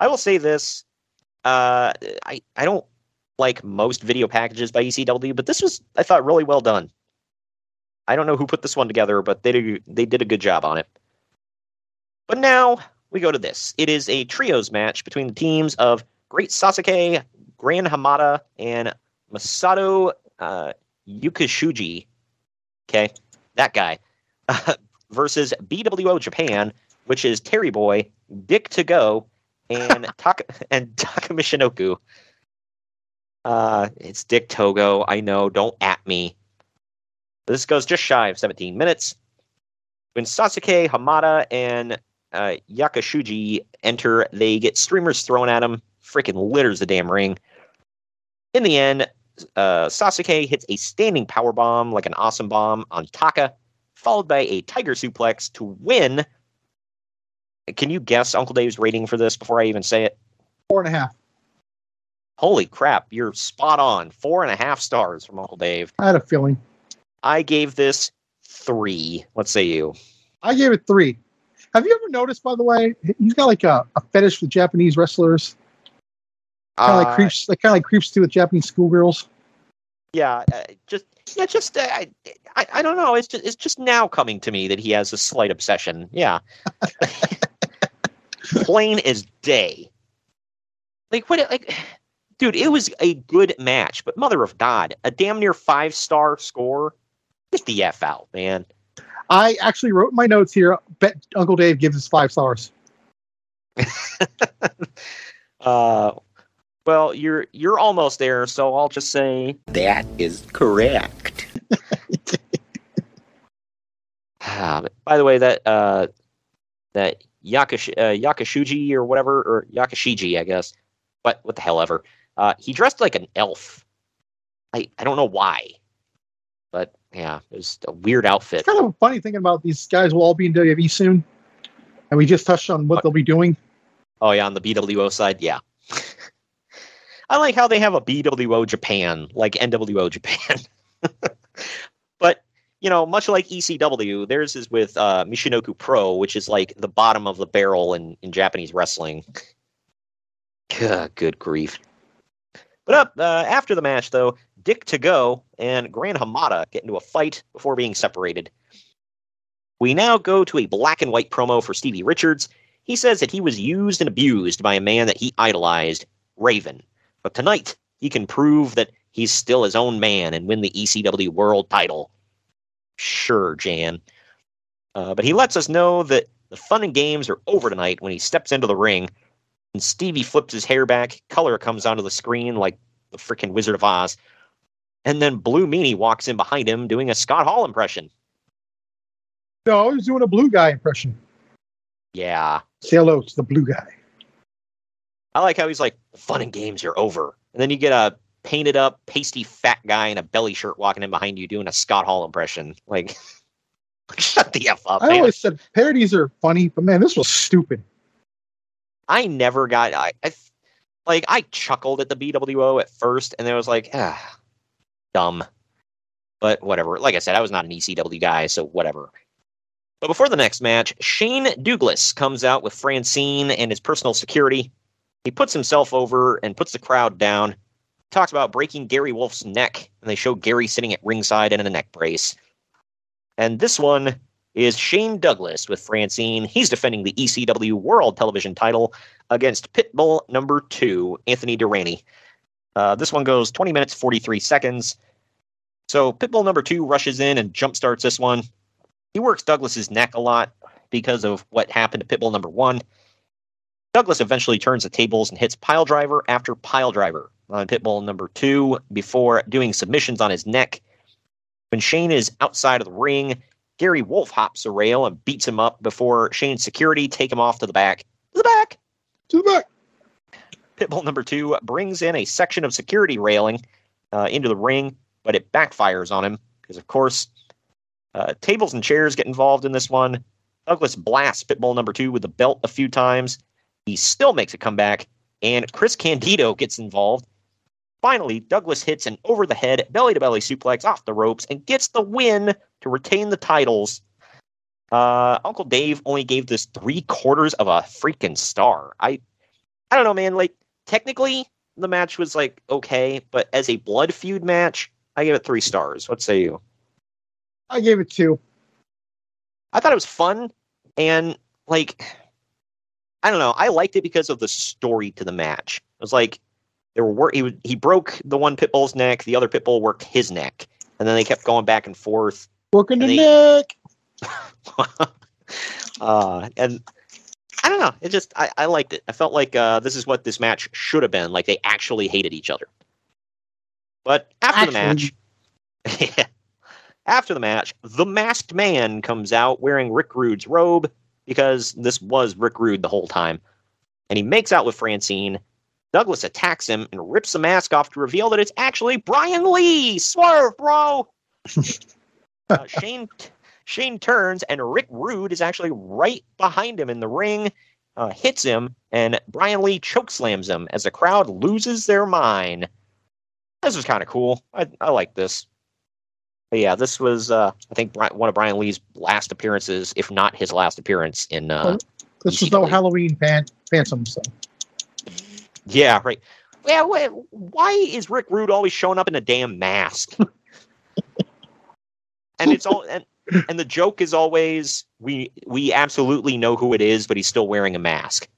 I will say this: uh, I I don't like most video packages by ECW, but this was I thought really well done. I don't know who put this one together, but they did, they did a good job on it. But now we go to this. It is a trios match between the teams of Great Sasuke, Gran Hamada, and Masato uh, Yakushiji. Okay, that guy. versus BWO Japan, which is Terry Boy, Dick Togo, and Taka and Taka Michinoku. Uh, it's Dick Togo. I know. Don't at me. This goes just shy of 17 minutes. When Sasuke, Hamada, and uh, Yakushiji enter, they get streamers thrown at them. Freaking litters the damn ring. In the end, uh, Sasuke hits a standing power bomb like an awesome bomb on Taka, followed by a tiger suplex to win. Can you guess Uncle Dave's rating for this before I even say it? Four and a half. Holy crap, you're spot on. Four and a half stars from Uncle Dave. I had a feeling. I gave this three. What say you? I gave it three. Have you ever noticed, by the way, he's got like a, a fetish with Japanese wrestlers? Kind of Uh, like creeps, like kind of like creeps too with Japanese schoolgirls. Yeah, uh, just yeah, just uh, I, I I don't know. It's just it's just now coming to me that he has a slight obsession. Yeah, plain as day. Like what? Like, dude, it was a good match, but mother of God, a damn near five star score. Get the f out, man. I actually wrote my notes here. Bet Uncle Dave gives us five stars. Uh, well, you're you're almost there, so I'll just say That is correct. Ah, by the way, that uh, that Yakash- uh, Yakashuji or whatever, or Yakashiji, I guess. But what the hell ever. Uh, he dressed like an elf. I I don't know why, but yeah, it was a weird outfit. It's kind of funny thinking about these guys will all be in WWE soon, and we just touched on what they'll be doing. Oh yeah, on the BWO side, yeah. I like how they have a BWO Japan, like NWO Japan. but you know, much like ECW, theirs is with uh, Michinoku Pro, which is like the bottom of the barrel in, in Japanese wrestling. Good, good grief. But up uh, after the match, though, Dick Togo and Gran Hamada get into a fight before being separated. We now go to a black and white promo for Stevie Richards. He says that he was used and abused by a man that he idolized, Raven. But tonight, he can prove that he's still his own man and win the ECW World title. Sure, Jan. Uh, but he lets us know that the fun and games are over tonight when he steps into the ring. And Stevie flips his hair back, color comes onto the screen like the freaking Wizard of Oz. And then Blue Meanie walks in behind him doing a Scott Hall impression. No, he's doing a blue guy impression. Yeah. Say hello to the blue guy. I like how he's like, fun and games are over. And then you get a painted up, pasty fat guy in a belly shirt walking in behind you doing a Scott Hall impression. Like, shut the F up, I man. always said parodies are funny, but man, this was stupid. I never got, I, I, like, I chuckled at the BWO at first, and then I was like, ah, dumb. But whatever. Like I said, I was not an ECW guy, so whatever. But before the next match, Shane Douglas comes out with Francine and his personal security. He puts himself over and puts the crowd down. Talks about breaking Gary Wolfe's neck, and they show Gary sitting at ringside in a neck brace. And this one is Shane Douglas with Francine. He's defending the ECW World Television title against Pitbull number two, Anthony Durante. Uh, this one goes 20 minutes, 43 seconds. So Pitbull number two rushes in and jump starts this one. He works Douglas's neck a lot because of what happened to Pitbull number one. Douglas eventually turns the tables and hits pile driver after pile driver on Pitbull number two before doing submissions on his neck. When Shane is outside of the ring, Gary Wolfe hops the rail and beats him up before Shane's security take him off to the back. To the back! To the back! Pitbull number two brings in a section of security railing uh, into the ring, but it backfires on him because, of course, uh, tables and chairs get involved in this one. Douglas blasts Pitbull number two with the belt a few times. He still makes a comeback, and Chris Candido gets involved. Finally, Douglas hits an over the head, belly to belly suplex off the ropes and gets the win to retain the titles. Uh, Uncle Dave only gave this three quarters of a freaking star. I, I don't know, man. Like technically, the match was like okay, but as a blood feud match, I give it three stars. What say you? I gave it two. I thought it was fun and like I don't know. I liked it because of the story to the match. It was like there were he he broke the one pitbull's neck, the other pitbull worked his neck, and then they kept going back and forth. Working the they- neck. uh, and I don't know. It just I, I liked it. I felt like uh, this is what this match should have been. Like they actually hated each other. But after Actually- the match, after the match, the masked man comes out wearing Rick Rude's robe because this was Rick Rude the whole time, and he makes out with Francine. Douglas attacks him and rips the mask off to reveal that it's actually Brian Lee. Swerve, bro. uh, Shane Shane turns and Rick Rude is actually right behind him in the ring, uh, hits him, and Brian Lee chokeslams him as the crowd loses their mind. This was kind of cool. I, I like this. But yeah, this was uh, I think Bri- one of Brian Lee's last appearances, if not his last appearance in. Uh, This was no Halloween fan- Phantom, so yeah, right. Yeah, wh- why is Rick Rude always showing up in a damn mask? and it's all and, and the joke is always we we absolutely know who it is, but he's still wearing a mask.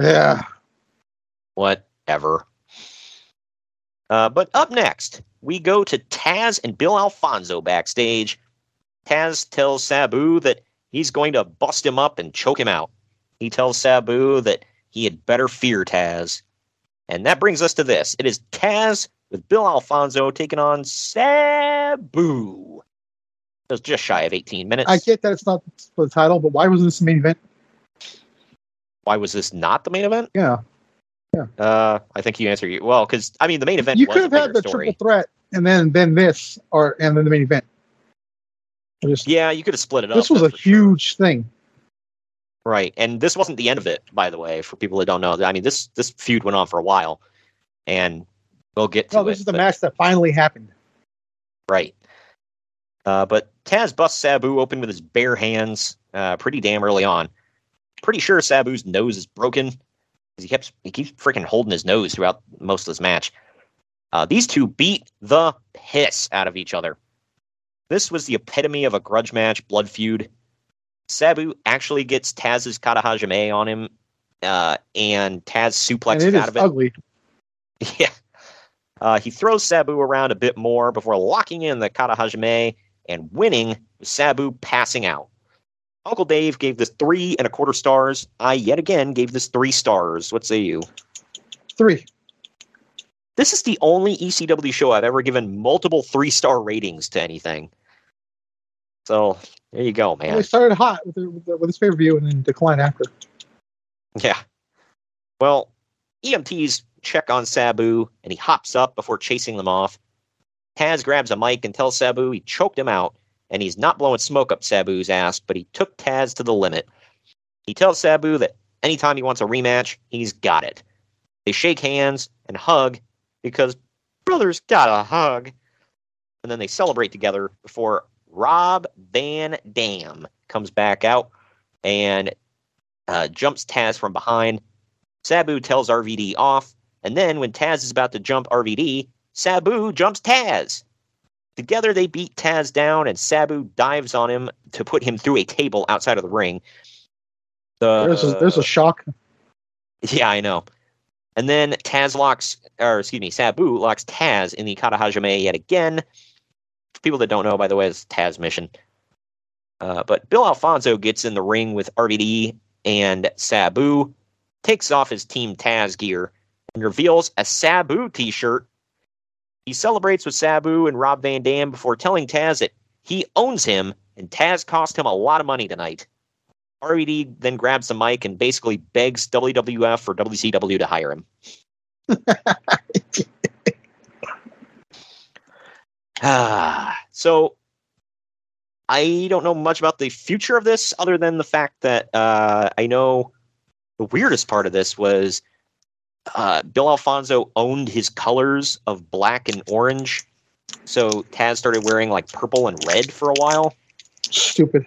yeah. Whatever. Uh, but up next, we go to Taz and Bill Alfonso backstage. Taz tells Sabu that he's going to bust him up and choke him out. He tells Sabu that he had better fear Taz. And that brings us to this. It is Taz with Bill Alfonso taking on Sabu. It was just shy of 18 minutes. I get that it's not for the title, but why was this the main event? Why was this not the main event? Yeah. Uh, I think you answered you well because I mean the main event You could have had the story. triple threat and then then this or and then the main event. Just- Yeah, you could have split it up. this was a for sure. huge thing. Right, and this wasn't the end of it, by the way. For people that don't know, I mean this this feud went on for a while, and we'll get to No, this is the match that finally happened. Right. Uh, but Taz busts Sabu open with his bare hands uh, pretty damn early on. Pretty sure Sabu's nose is broken. 'cause He keeps he keeps freaking holding his nose throughout most of this match. Uh, these two beat the piss out of each other. This was the epitome of a grudge match, blood feud. Sabu actually gets Taz's Katahajime on him, uh, and Taz And suplexes it out of it. ugly. Yeah. Uh, he throws Sabu around a bit more before locking in the Katahajime and winning with Sabu passing out. Uncle Dave gave this three and a quarter stars. I yet again gave this three stars. What say you? Three. This is the only ECW show I've ever given multiple three star ratings to anything. So there you go, Well, man. They started hot with, the, with, the, with this pay per view and then declined after. Yeah. Well, EMTs check on Sabu, and he hops up before chasing them off. Taz grabs a mic and tells Sabu he choked him out, and he's not blowing smoke up Sabu's ass, but he took Taz to the limit. He tells Sabu that anytime he wants a rematch, he's got it. They shake hands and hug because brothers gotta hug. And then they celebrate together before Rob Van Dam comes back out and uh, jumps Taz from behind. Sabu tells RVD off, and then when Taz is about to jump RVD, Sabu jumps Taz. Together they beat Taz down, and Sabu dives on him to put him through a table outside of the ring. The, There's a, there's a shock. yeah, I know. And then Taz locks, or excuse me, Sabu locks Taz in the Katahajime yet again. For people that don't know, by the way, it's Taz mission. Uh, but Bill Alfonso gets in the ring with RVD and Sabu, takes off his Team Taz gear, and reveals a Sabu t shirt. He celebrates with Sabu and Rob Van Dam before telling Taz that he owns him and Taz cost him a lot of money tonight. RVD then grabs the mic and basically begs WWF or WCW to hire him. Ah, so I don't know much about the future of this other than the fact that uh, I know the weirdest part of this was uh, Bill Alfonso owned his colors of black and orange. So Taz started wearing like purple and red for a while. Stupid.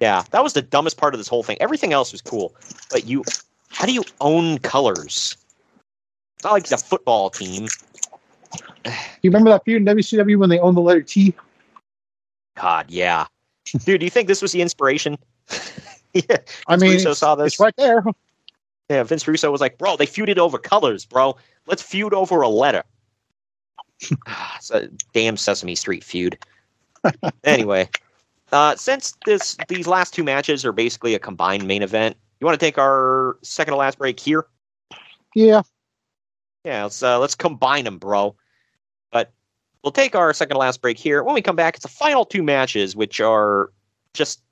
Yeah, that was the dumbest part of this whole thing. Everything else was cool, but you, how do you own colors? It's not like the football team. You remember that feud in WCW when they owned the letter T? God, yeah, dude. Do you think this was the inspiration? yeah, I mean, Russo saw this. it's right there. Yeah, Vince Russo was like, "Bro, they feuded over colors, bro. Let's feud over a letter." Ah, it's a damn Sesame Street feud. anyway, uh, since this these last two matches are basically a combined main event, you want to take our second to last break here? Yeah. Yeah, let's uh, let's combine them, bro. But we'll take our second to last break here. When we come back, it's the final two matches, which are just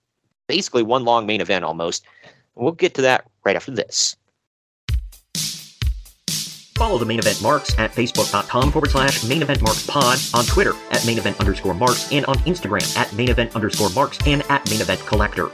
basically one long main event almost. We'll get to that right after this. Follow the main event marks at facebook.com forward slash main event marks pod, on Twitter at main event underscore marks, and on Instagram at main event underscore marks and at main event collector.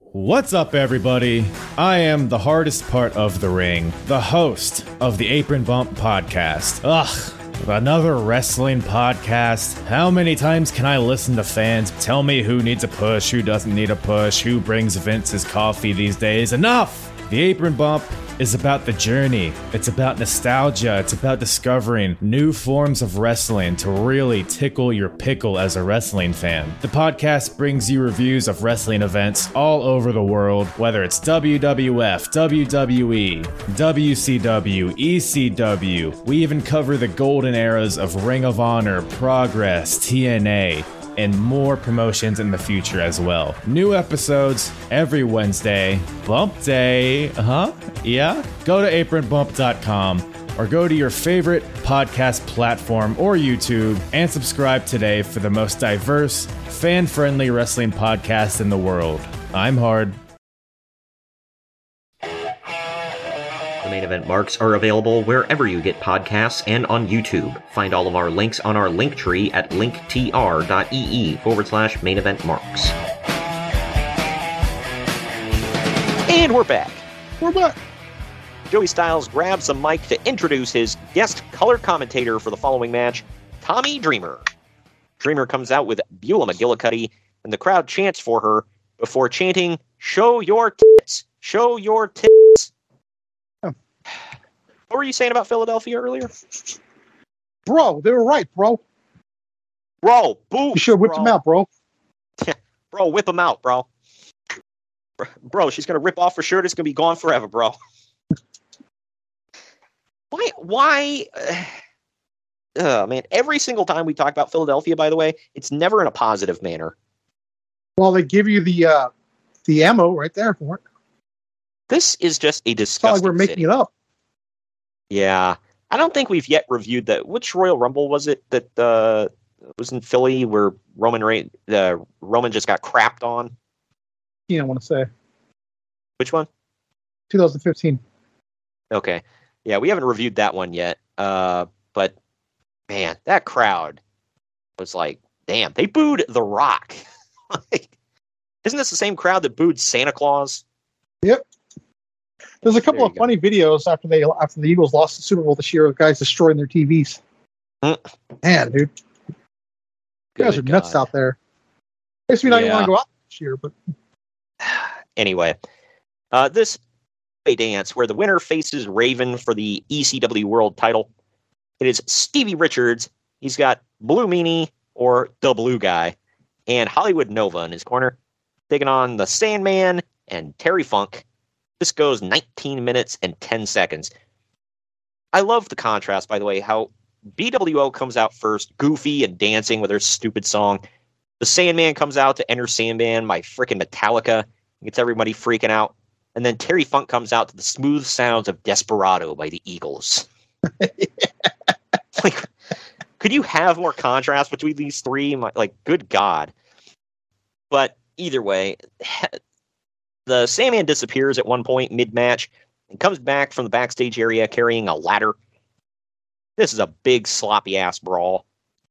What's up, everybody? I am the hardest part of the ring, the host of the Apron Bump podcast. Ugh, another wrestling podcast. How many times can I listen to fans tell me who needs a push, who doesn't need a push, who brings Vince's coffee these days? Enough! The Apron Bump is about the journey. It's about nostalgia. It's about discovering new forms of wrestling to really tickle your pickle as a wrestling fan. The podcast brings you reviews of wrestling events all over the world, whether it's WWF, WWE, WCW, ECW. We even cover the golden eras of Ring of Honor, Progress, TNA and more promotions in the future as well. New episodes every Wednesday. Bump Day, huh? Yeah? Go to apronbump.com or go to your favorite podcast platform or YouTube and subscribe today for the most diverse, fan friendly wrestling podcast in the world. I'm Hard. Event marks are available wherever you get podcasts and on YouTube. Find all of our links on our link tree at linktr.ee forward slash main event marks. And we're back. We're back. Joey Styles grabs the mic to introduce his guest color commentator for the following match, Tommy Dreamer. Dreamer comes out with Beulah McGillicuddy, and the crowd chants for her before chanting, Show your tits! Show your tits! What were you saying about Philadelphia earlier? Bro, they were right, bro. Bro, boo! You should have whipped bro. them out, bro. Bro, whip them out, bro. Bro, she's gonna rip off her shirt. It's gonna be gone forever, bro. why? Why? Oh man! Every single time we talk about Philadelphia, by the way, it's never in a positive manner. Well, they give you the uh the ammo right there for it. This is just a It's not disgusting. like we're making city. it up. Yeah, I don't think we've yet reviewed that. Which Royal Rumble was it that uh, was in Philly where Roman Reign, uh, Roman just got crapped on? You don't want to say Which one? 2015. Okay. Yeah, we haven't reviewed that one yet. Uh, but man, that crowd was like, damn, they booed The Rock. like, isn't this the same crowd that booed Santa Claus? Yep. There's a couple There of go. funny videos after they after the Eagles lost the Super Bowl this year of guys destroying their TVs. Mm. Man, dude, you guys are Good nuts out there. Makes me not even Yeah. want to go out this year, but Anyway, uh, this dance where the winner faces Raven for the ECW World Title. It is Stevie Richards. He's got Blue Meanie or the Blue Guy, and Hollywood Nova in his corner, taking on the Sandman and Terry Funk. This goes 19 minutes and 10 seconds. I love the contrast, by the way, how BWO comes out first, goofy and dancing with her stupid song. The Sandman comes out to enter Sandman, my freaking Metallica, gets everybody freaking out. And then Terry Funk comes out to the smooth sounds of Desperado by the Eagles. like, could you have more contrast between these three? Like, good God. But either way, the Sandman disappears at one point mid match and comes back from the backstage area carrying a ladder. This is a big, sloppy ass brawl.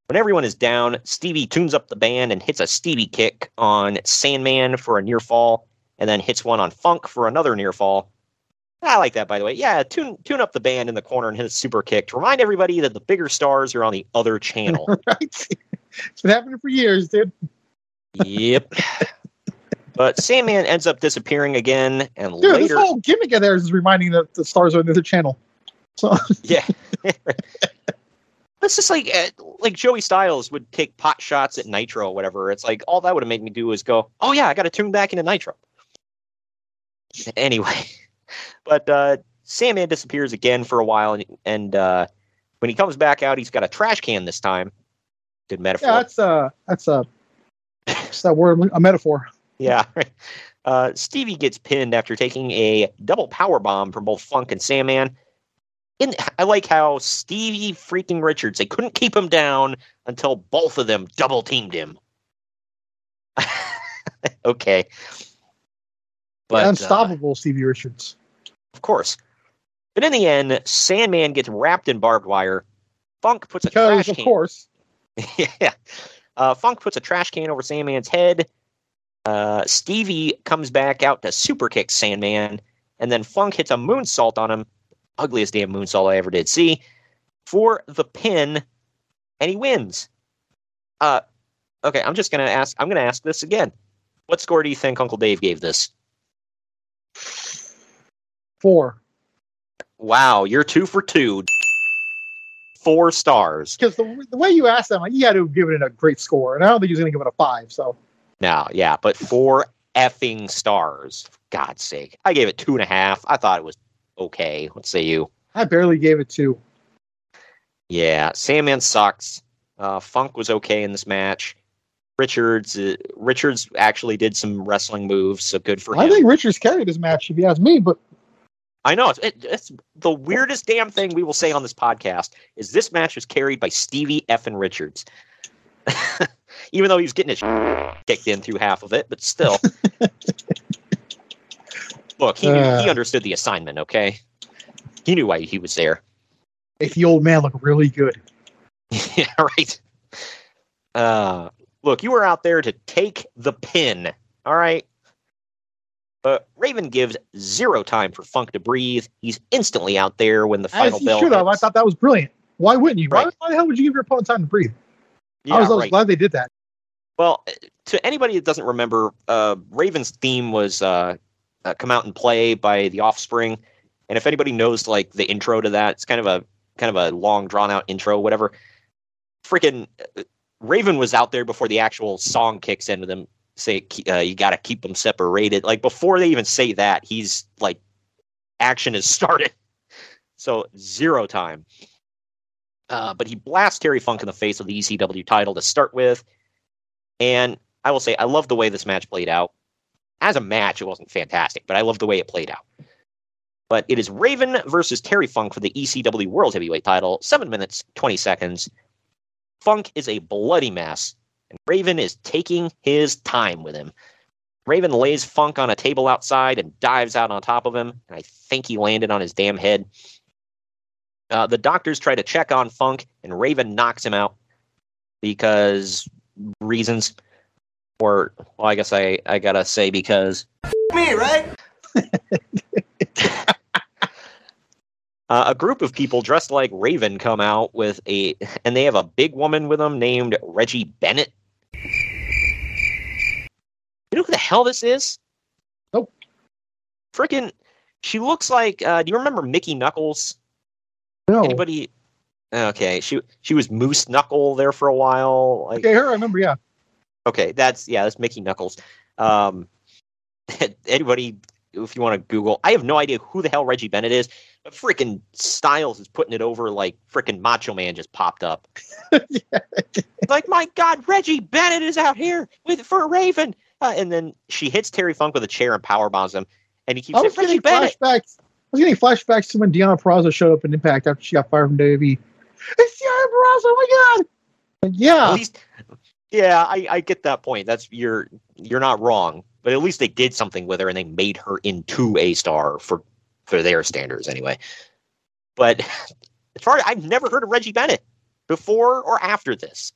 When everyone is down, Stevie tunes up the band and hits a Stevie kick on Sandman for a near fall, and then hits one on Funk for another near fall. I like that, by the way. Yeah, tune tune up the band in the corner and hit a super kick to remind everybody that the bigger stars are on the other channel. right? it's been happening for years, dude. yep. But Sandman ends up disappearing again, and Dude, later, this whole gimmick of theirs is reminding that the stars are on the channel. So yeah. It's just like uh, like Joey Styles would take pot shots at Nitro or whatever. It's like all that would have made me do is go, "Oh yeah, I got to tune back into Nitro." Anyway, but uh, Sandman disappears again for a while, and, and uh, when he comes back out, he's got a trash can this time. Good metaphor. Yeah, that's uh that's a that's that word a metaphor. Yeah. Uh, Stevie gets pinned after taking a double power bomb from both Funk and Sandman. In, I like how Stevie freaking Richards, they couldn't keep him down until both of them double teamed him. okay. But uh, unstoppable Stevie Richards. of course. But in the end, Sandman gets wrapped in barbed wire. Funk puts a Because trash of can. course. yeah. Uh, Funk puts a trash can over Sandman's head. Uh, Stevie comes back out to super kick Sandman, and then Funk hits a moonsault on him. Ugliest damn moonsault I ever did see for the pin, and he wins. Uh, okay, I'm just gonna ask. I'm gonna ask this again. What score do you think Uncle Dave gave this? Four. Wow, you're two for two. Four stars. Because the, the way you asked them, like, you had to give it a great score. And I don't think he was going to give it a five. So Now, yeah, but four effing stars. For God's sake. I gave it two and a half. I thought it was okay. What say you? I barely gave it two. Yeah, Sandman sucks. Uh, Funk was okay in this match. Richards, uh, Richards actually did some wrestling moves, so good for him. I think Richards carried his match, if you ask me. But I know it's, it, it's the weirdest damn thing we will say on this podcast is this match was carried by Stevie F and Richards. Even though he was getting his kicked in through half of it, but still. Look, he, knew, he Uh. understood the assignment. Okay, he knew why he was there. make the old man look really good. yeah, right. Uh, look, you were out there to take the pin. All right. But Raven gives zero time for Funk to breathe. He's instantly out there when the final he bell. should have. I thought that was brilliant. Why wouldn't you? Why, why the hell would you give your opponent time to breathe? Yeah, I was, I was right. glad they did that. Well, to anybody that doesn't remember, uh, Raven's theme was uh, uh, "Come Out and Play" by The Offspring, and if anybody knows like the intro to that, it's kind of a kind of a long, drawn out intro, whatever. Freaking uh, Raven was out there before the actual song kicks in with them. Say uh, you got to keep them separated. Like before they even say that, he's like, action has started. So zero time. Uh, but he blasts Terry Funk in the face with the ECW title to start with. And I will say, I love the way this match played out. As a match, it wasn't fantastic, but I love the way it played out. But it is Raven versus Terry Funk for the ECW World Heavyweight title, 7 minutes, 20 seconds. Funk is a bloody mess, and Raven is taking his time with him. Raven lays Funk on a table outside and dives out on top of him, and I think he landed on his damn head. Uh, the doctors try to check on Funk, and Raven knocks him out because reasons. Or, well, I guess I, I gotta say because. Me, right? Uh, a group of people dressed like Raven come out with a, and they have a big woman with them named Reggie Bennett. You know who the hell this is? Nope. Freaking, she looks like. Uh, do you remember Mickie Knuckles? No. Anybody? Okay, she she was Moose Knuckle there for a while. Like, Okay, her, I remember, yeah. Okay, that's yeah, that's Mickie Knuckles. Um, anybody, if you want to Google, I have no idea who the hell Reggie Bennett is, but freaking Styles is putting it over like freaking Macho Man just popped up. Like my God, Reggie Bennett is out here with for Raven, uh, and then she hits Terry Funk with a chair and power bombs him, and he keeps I was saying Reggie getting Bennett. flashbacks. I was getting flashbacks to when Deonna Purrazzo showed up in Impact after she got fired from WWE. It's Deonna Purrazzo! Oh my god! And yeah, At least, yeah, I, I get that point. That's you're you're not wrong, but at least they did something with her and they made her into a star for for their standards anyway. But as far as I've never heard of Reggie Bennett before or after this,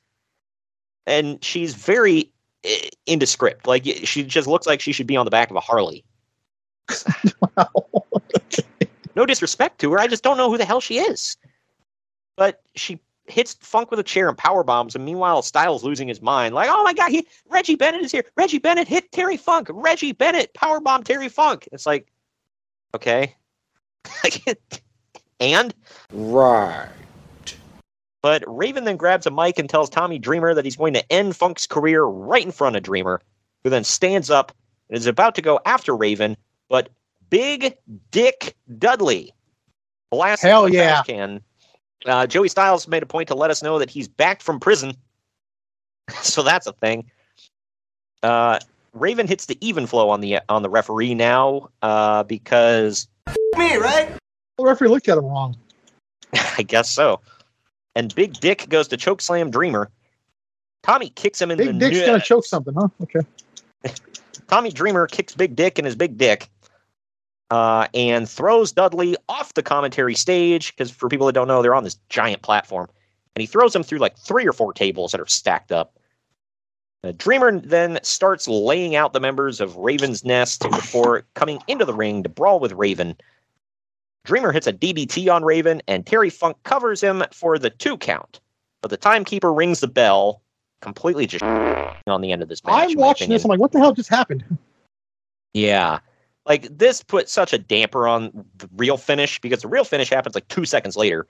and she's very eh, indescript. Like she just looks like she should be on the back of a Harley. no disrespect to her, I just don't know who the hell she is. But she hits Funk with a chair and power bombs, and meanwhile Styles losing his mind, like, "Oh my God, he Reggie Bennett is here! Reggie Bennett hit Terry Funk! Reggie Bennett power bomb Terry Funk!" It's like, okay, and Right. but Raven then grabs a mic and tells Tommy Dreamer that he's going to end Funk's career right in front of Dreamer, who then stands up and is about to go after Raven, but Big Dick Dudley blasts Hell him yeah. can. Uh, Joey Styles made a point to let us know that he's back from prison. so that's a thing. Uh, Raven hits the even flow on the on the referee now uh, because Me, right? The referee looked at him wrong. I guess so. And Big Dick goes to choke slam Dreamer. Tommy kicks him in Big the Dick's nu- gonna choke something, huh? Okay. Tommy Dreamer kicks Big Dick in his big dick uh, and throws Dudley off the commentary stage because for people that don't know, they're on this giant platform. And he throws him through like three or four tables that are stacked up. Uh, Dreamer then starts laying out the members of Raven's Nest before coming into the ring to brawl with Raven. Dreamer hits a DDT on Raven, and Terry Funk covers him for the two count. But the timekeeper rings the bell, completely just on the end of this match. I'm watching this. I'm like, what the hell just happened? Yeah. Like this put such a damper on the real finish because the real finish happens like two seconds later.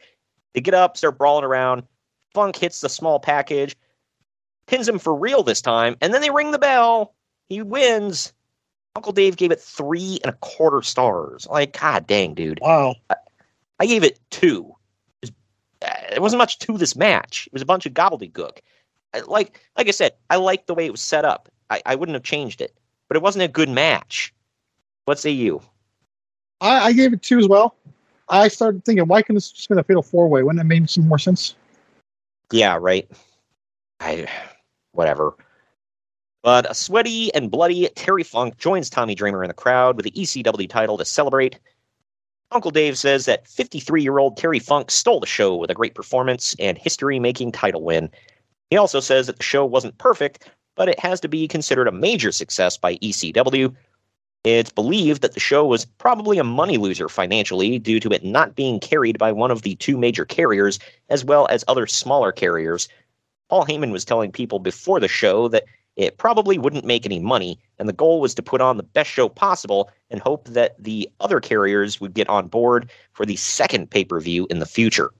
They get up, start brawling around. Funk hits the small package, pins him for real this time, and then they ring the bell. He wins. Uncle Dave gave it three and a quarter stars. Like, god dang, dude. Wow. I gave it two. It was- uh, There wasn't much to this match. It was a bunch of gobbledygook. I, like, like I said, I liked the way it was set up. I, I wouldn't have changed it, but it wasn't a good match. What say you? I, I gave it two as well. I started thinking, why couldn't this just been a fatal four way? Wouldn't that make some more sense? Yeah, right. I, whatever. But a sweaty and bloody Terry Funk joins Tommy Dreamer in the crowd with the ECW title to celebrate. Uncle Dave says that 53 year old Terry Funk stole the show with a great performance and history making title win. He also says that the show wasn't perfect, but it has to be considered a major success by ECW. It's believed that the show was probably a money loser financially due to it not being carried by one of the two major carriers, as well as other smaller carriers. Paul Heyman was telling people before the show that it probably wouldn't make any money, and the goal was to put on the best show possible and hope that the other carriers would get on board for the second pay per view in the future.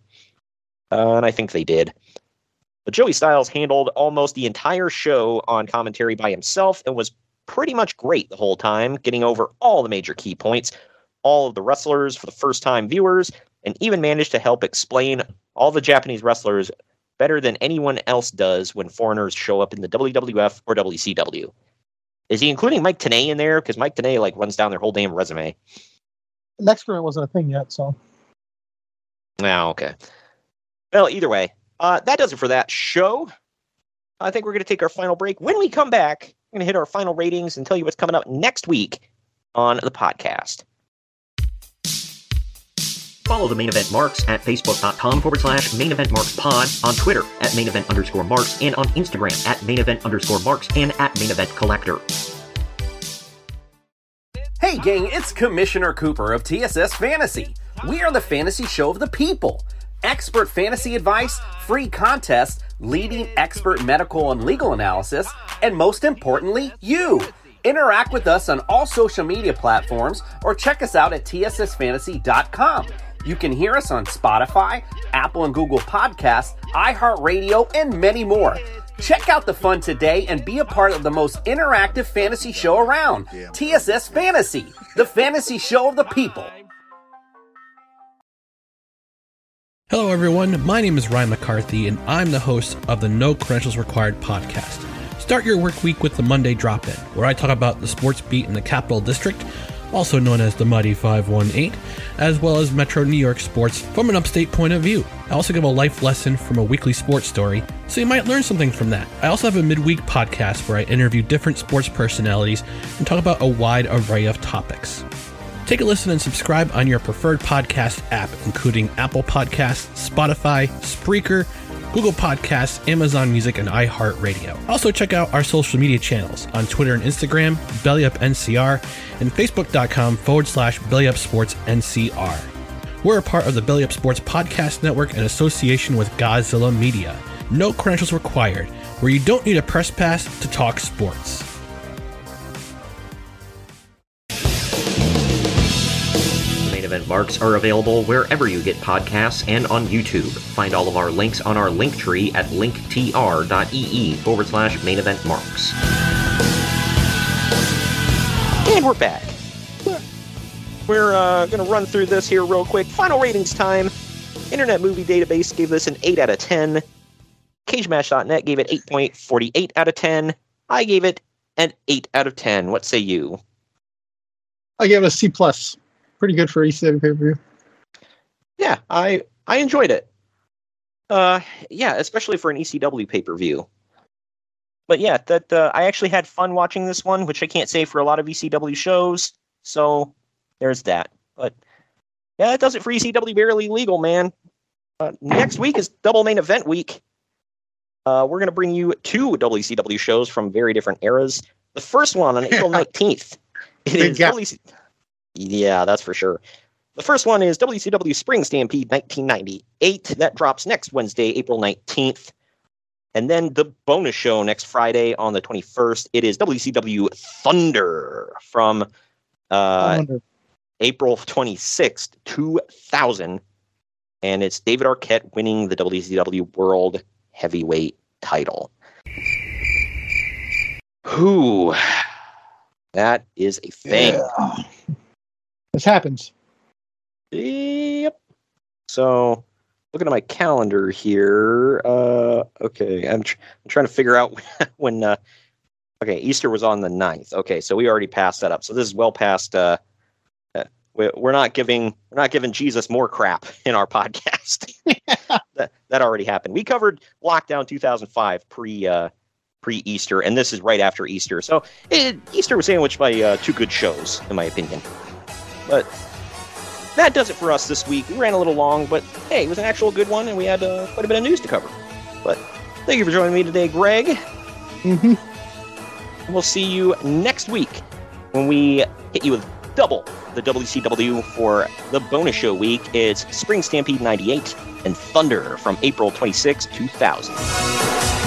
Uh, and I think they did. But Joey Styles handled almost the entire show on commentary by himself and was pretty much great the whole time, getting over all the major key points, all of the wrestlers for the first time viewers, and even managed to help explain all the Japanese wrestlers better than anyone else does when foreigners show up in the WWF or WCW. Is he including Mike Tenay in there? Because Mike Tenay like runs down their whole damn resume. Next round wasn't a thing yet, so Oh, okay. Well, either way, uh, that does it for that show. I think we're going to take our final break. When we come back, we're going to hit our final ratings and tell you what's coming up next week on the podcast. Follow the main event marks at facebook.com forward slash main event marks pod, on Twitter at main event underscore marks, and on Instagram at main event underscore marks and at main event collector. Hey, gang, it's Commissioner Cooper of TSS Fantasy. We are the fantasy show of the people. Expert fantasy advice, free contests, leading expert medical and legal analysis, and most importantly, you. Interact with us on all social media platforms or check us out at tssfantasy.com. You can hear us on Spotify, Apple and Google Podcasts, iHeartRadio, and many more. Check out the fun today and be a part of the most interactive fantasy show around. TSS Fantasy, the fantasy show of the people. Hello, everyone. My name is Ryan McCarthy, and I'm the host of the No Credentials Required podcast. Start your work week with the Monday Drop In, where I talk about the sports beat in the Capital District, also known as the Muddy 518, as well as Metro New York sports from an upstate point of view. I also give a life lesson from a weekly sports story, so you might learn something from that. I also have a midweek podcast where I interview different sports personalities and talk about a wide array of topics. Take a listen and subscribe on your preferred podcast app, including Apple Podcasts, Spotify, Spreaker, Google Podcasts, Amazon Music, and iHeartRadio. Also, check out our social media channels on Twitter and Instagram, BellyUpNCR, and Facebook.com forward slash BellyUpSportsNCR. We're a part of the Belly Up Sports Podcast Network in association with Godzilla Media. No credentials required, where you don't need a press pass to talk sports. Marks are available wherever you get podcasts and on YouTube. Find all of our links on our link tree at linktr.ee forward slash main event marks. And we're back. We're uh, going to run through this here real quick. Final ratings time. Internet Movie Database gave this an 8 out of 10. CageMatch.net gave it 8.48 out of 10. I gave it an 8 out of 10. What say you? I gave it a C plus. Pretty good for ECW pay per view. Yeah, I I enjoyed it. Uh, yeah, especially for an ECW pay per view. But yeah, that uh, I actually had fun watching this one, which I can't say for a lot of ECW shows. So there's that. But yeah, that does it for ECW Barely Legal, man. Uh, next week is double main event week. Uh, we're going to bring you two WCW shows from very different eras. The first one on April 19th. It is WC- yeah, that's for sure. The first one is WCW Spring Stampede 1998. That drops next Wednesday, April 19th. And then the bonus show next Friday on the 21st. It is WCW Thunder from uh, Thunder. April 26th, 2000. And it's David Arquette winning the WCW World Heavyweight title. Who? That is a thing. Yeah. This happens. Yep. So, looking at my calendar here. Uh, okay, I'm, tr- I'm trying to figure out when. Uh, okay, Easter was on the 9th. Okay, so we already passed that up. So this is well past. Uh, uh we're not giving we're not giving Jesus more crap in our podcast. that that already happened. We covered lockdown 2005 pre uh, pre Easter, and this is right after Easter. So it, Easter was sandwiched by uh, two good shows, in my opinion. But that does it for us this week. We ran a little long, but hey, it was an actual good one, and we had uh, quite a bit of news to cover. But thank you for joining me today, Greg. Mm-hmm. We'll see you next week when we hit you with double the WCW for the bonus show week. It's Spring Stampede 98 and Thunder from April 26, 2000.